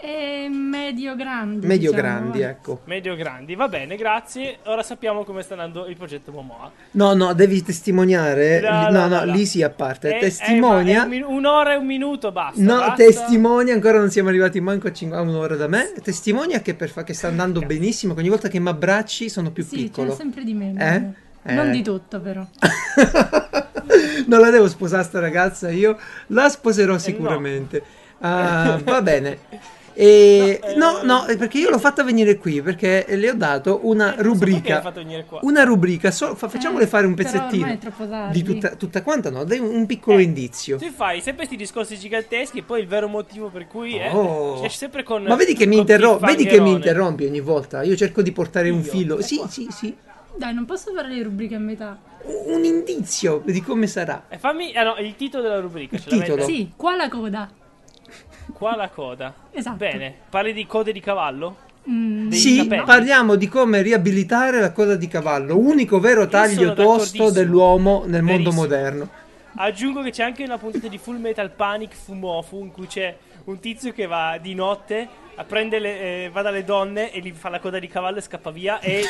È medio grandi. Medio diciamo, grandi, guarda. ecco. Medio grandi, va bene, grazie. Ora sappiamo come sta andando il progetto Momoa. No, no, devi testimoniare. No, No, no, no, no, no. lì sì a parte. Eh, Testimonia. eh, un min- un'ora e un minuto, basta. No, basta. testimonia, ancora non siamo arrivati manco a, cin- a un'ora da me. Testimonia che, per fa- che sta andando benissimo, che ogni volta che mi abbracci sono più Sì, piccolo. c'è sempre di meno. Eh? guarda. Non Eh. di tutto, però. (laughs) non la devo sposare sta ragazza, io la sposerò sicuramente. Ah, va bene. (laughs) E, no, No, eh, no, perché io l'ho fatta venire qui perché le ho dato una Eh, rubrica. fatto venire qua. Una rubrica, so- fa- facciamole Eh, fare un però pezzettino ormai è troppo tardi. di tutta, tutta quanta, no? Dai un, un piccolo Eh, indizio. Tu fai sempre questi discorsi giganteschi e poi il vero motivo per cui eh, Oh. sempre con Ma vedi che, mi con interro- vedi che mi interrompi ogni volta? Io cerco di portare un Io? filo. Eh, Sì, sì, sì. Dai, non posso fare le rubriche a metà. Un indizio di come sarà. Eh, fammi ah, no, il titolo della rubrica. Il ce titolo. Sì, qua la coda. Qua la coda. Esatto. Bene. Parli di code di cavallo? Mm, sì, capelli. parliamo di come riabilitare la coda di cavallo, unico vero taglio tosto dell'uomo nel mondo Verissimo. moderno. Aggiungo che c'è anche una puntata di Full Metal Panic Fumofu in cui c'è un tizio che va di notte a prendere le- eh, va dalle donne e gli fa la coda di cavallo e scappa via e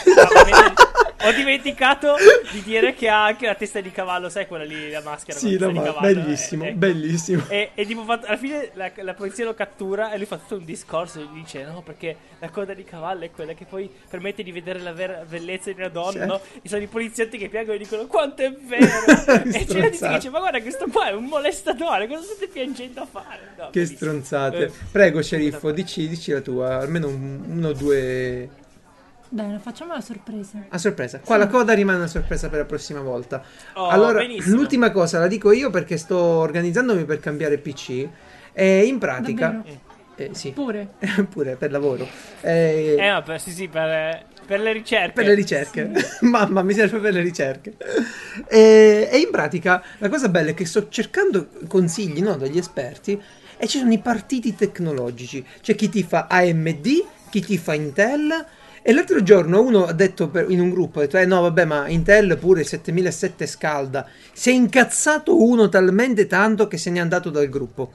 ho dimenticato di dire che ha anche la testa di cavallo, sai quella lì, la maschera Sì, la ma cavallo. bellissimo, eh, eh. bellissimo. E, e tipo alla fine la, la polizia lo cattura e lui fa tutto un discorso e gli dice no perché la coda di cavallo è quella che poi permette di vedere la vera bellezza di una donna Sì. no? e sono i poliziotti che piangono e dicono quanto è vero (laughs) e c'è la tizia che dice ma guarda questo qua è un molestatore cosa state piangendo a fare No, Che bellissimo. stronzate. Eh, Prego, sceriffo, dici, dici la tua, almeno un- uno o due Dai, facciamo la sorpresa. a sorpresa. Qua la coda rimane una sorpresa per la prossima volta. Oh, allora, benissimo. l'ultima cosa la dico io perché sto organizzandomi per cambiare PC e in pratica Davvero? eh, sì, Pure. (laughs) pure per lavoro. Eh, eh vabbè sì sì per, Per le ricerche. per le ricerche. (laughs) Mamma, mi serve per le ricerche. E, e in pratica la cosa bella è che sto cercando consigli no, dagli esperti e ci sono i partiti tecnologici. C'è chi ti fa AMD, chi ti fa Intel. E l'altro giorno uno ha detto per- in un gruppo, ha detto, eh no vabbè ma Intel pure il 7007 scalda. Si è incazzato uno talmente tanto che se n'è andato dal gruppo.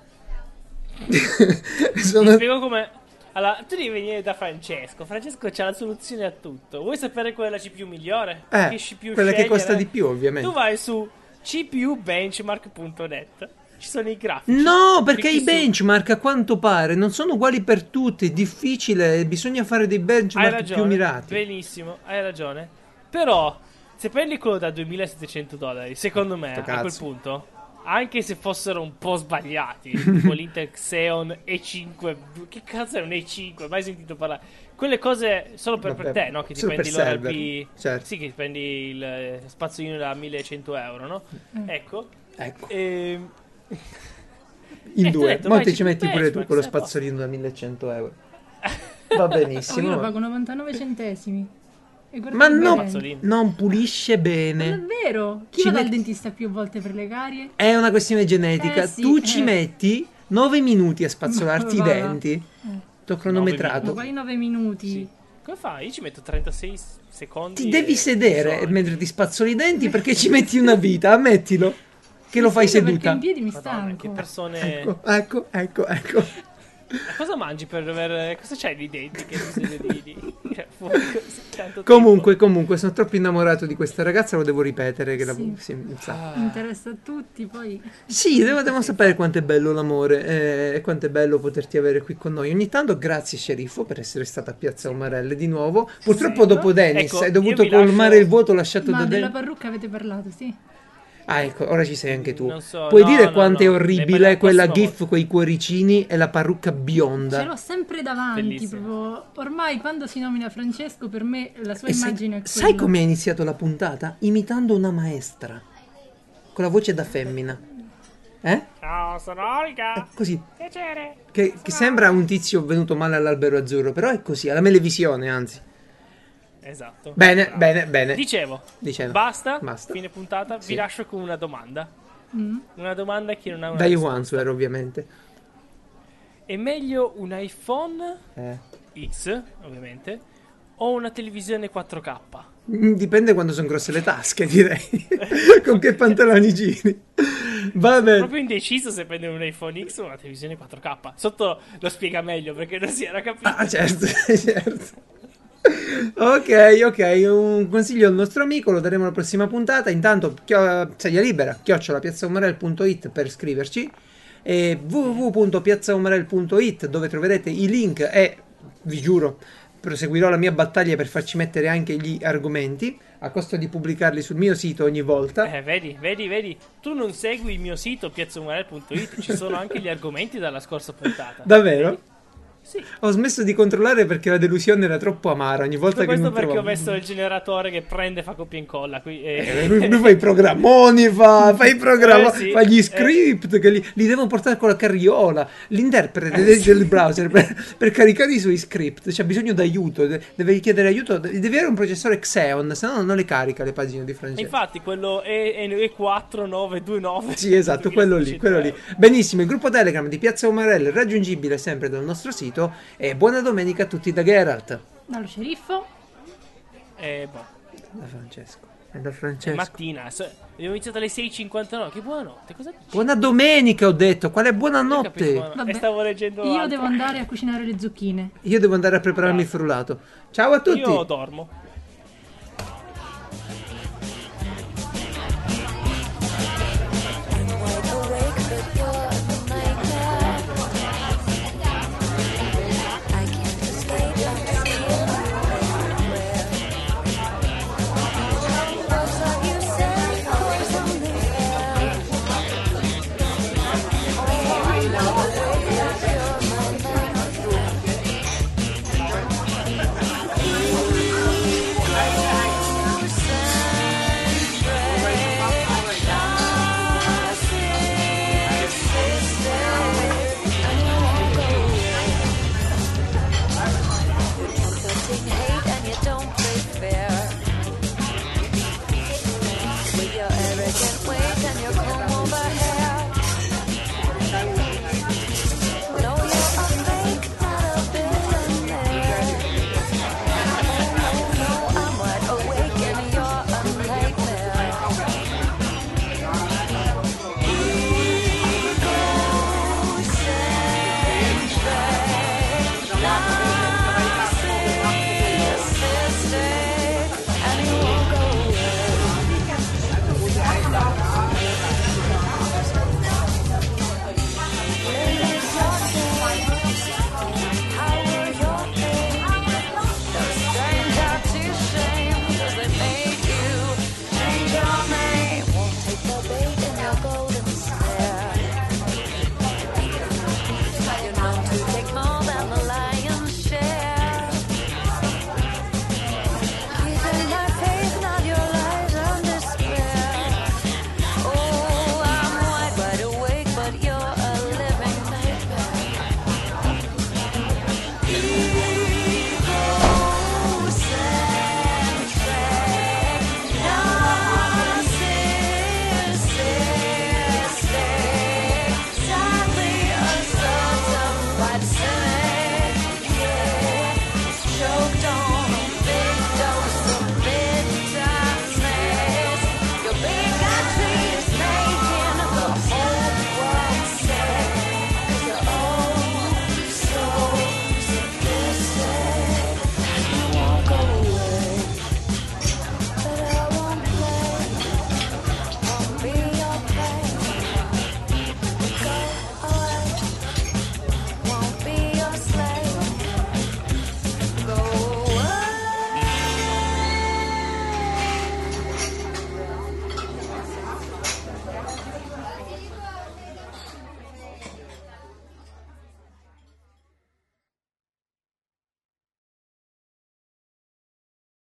Ti (laughs) Sono- spiego come. Allora, tu devi venire da Francesco. Francesco c'ha la soluzione a tutto. Vuoi sapere qual è la CPU migliore? Eh, che CPU quella che scegliere? costa di più ovviamente. Tu vai su cpubenchmark.net. Ci sono i grafici. No, perché i benchmark a quanto pare non sono uguali per tutti, è difficile, bisogna fare dei benchmark ragione. più mirati. Benissimo, hai ragione. Però, se prendi quello da 2700 dollari, secondo me, a quel punto, anche se fossero un po' sbagliati, tipo (laughs) l'Intel Xeon E5, che cazzo è un E5? Mai sentito parlare? Quelle cose solo per, per te, no? Che ti prendi l'ORP. certo. Sì, che ti prendi il spazzolino da 1100 euro, no? Ecco. Ecco, Ehm, in eh, due. detto, Mo' vai, ti ci ci metti pure tu con lo posto. spazzolino da 1100 euro. (laughs) Va Oh, benissimo. io lo pago 99 centesimi. E guarda Ma no, bene. Non pulisce bene. vero. Chi Ci va dal metti- dentista più volte per le carie? È una questione genetica. Eh sì, tu ci eh. metti 9 minuti a spazzolarti i Va, va. denti. T'ho Ma cronometrato. quali 9 minuti? sì. Come fai? Io ci metto 36 secondi. Ti devi sedere so. mentre ti spazzoli i denti perché ci metti una vita, ammettilo. Che lo fai Sì, Perché seduta. in piedi mi Madonna, stanco. che persone. Ecco, ecco, ecco, ecco. Ma cosa mangi per aver. Cosa c'hai di denti che di. di... (laughs) cioè, così tanto tempo? Comunque, comunque, sono troppo innamorato di questa ragazza, lo devo ripetere. Che la- Sì. sì, mi sa. Ah, Interessa a tutti, poi... Sì, devo, devo sapere quanto è bello l'amore eh, e quanto è bello poterti avere qui con noi. Ogni tanto grazie sceriffo per essere stata a Piazza Umarelle di nuovo. Purtroppo Sì. dopo Dennis Ecco, hai dovuto colmare lascio- il vuoto lasciato Ma da della Dennis. parrucca avete parlato, sì. Ah, ecco, ora ci sei anche tu. Non so, Puoi no, dire no, quanto è no. Ne orribile quella gif volta. con i cuoricini e la parrucca Ce bionda? l'ho sempre davanti, proprio. Ormai quando si nomina Francesco, per me la sua E sai, immagine è sai quella. come è iniziato la puntata? Imitando una maestra. Con la voce da femmina. Eh? Ciao, sono Olga. Così. Piacere. Che, che sembra un tizio venuto male all'albero azzurro, però è così, alla melevisione, anzi. Esatto. Bene, Bravo. bene, bene. Dicevo, Dicevo. basta, Basta. fine puntata. Sì. Vi lascio con una domanda. Mm. Una domanda che non ha una Dai risposta. Answer, ovviamente. È meglio un iPhone Eh. X, ovviamente, o una televisione 4K? Mm, Dipende quando sono grosse le tasche, (laughs) direi. Con che pantaloni giri. Va bene. Proprio indeciso se prendere un iPhone X o una televisione 4K. Sotto lo spiega meglio perché non si era capito. Ah, certo, (laughs) certo. Ok, ok, un consiglio al nostro amico, lo daremo alla prossima puntata. Intanto, chio- sedia libera, chiocciolapiazzaumarel.it per scriverci e www.piazzaumarel.it dove troverete i link e, vi giuro, proseguirò la mia battaglia per farci mettere anche gli argomenti a costo di pubblicarli sul mio sito ogni volta. Eh, vedi, vedi, vedi. Tu non segui il mio sito piazzumarel.it, ci sono anche gli argomenti dalla scorsa puntata. (laughs) Davvero? Vedi? Sì. Ho smesso di controllare perché la delusione era troppo amara ogni volta Tutto che questo perché ho trovavo. messo il generatore che prende e fa copia e incolla. Qui, Eh, e... lui, lui fa i programmoni, fa, fa i programmi, (laughs) Eh, sì. fa gli Eh. script che li, li devono portare con la carriola. L'interprete del, del browser per, per caricare i suoi script c'ha bisogno d'aiuto, de- deve chiedere aiuto, de- devi avere un processore Xeon, se no non le carica le pagine di E Francesco. infatti quello è, è 4929. Sì, esatto, (laughs) quello lì, quello lì. Benissimo, il gruppo Telegram di Piazza Umarell raggiungibile sempre dal nostro sito e buona domenica a tutti da Geralt. Dallo sceriffo. E boh. Da Francesco. E da È Francesco. mattina. so- Abbiamo iniziato alle 6.59. Che buonanotte. Cosa dici? Buona domenica ho detto, quale ho capito buonanotte? Vabbè. E stavo leggendo Io altro. devo andare a cucinare le zucchine. Io devo andare a prepararmi il frullato. Ciao a tutti! Io dormo.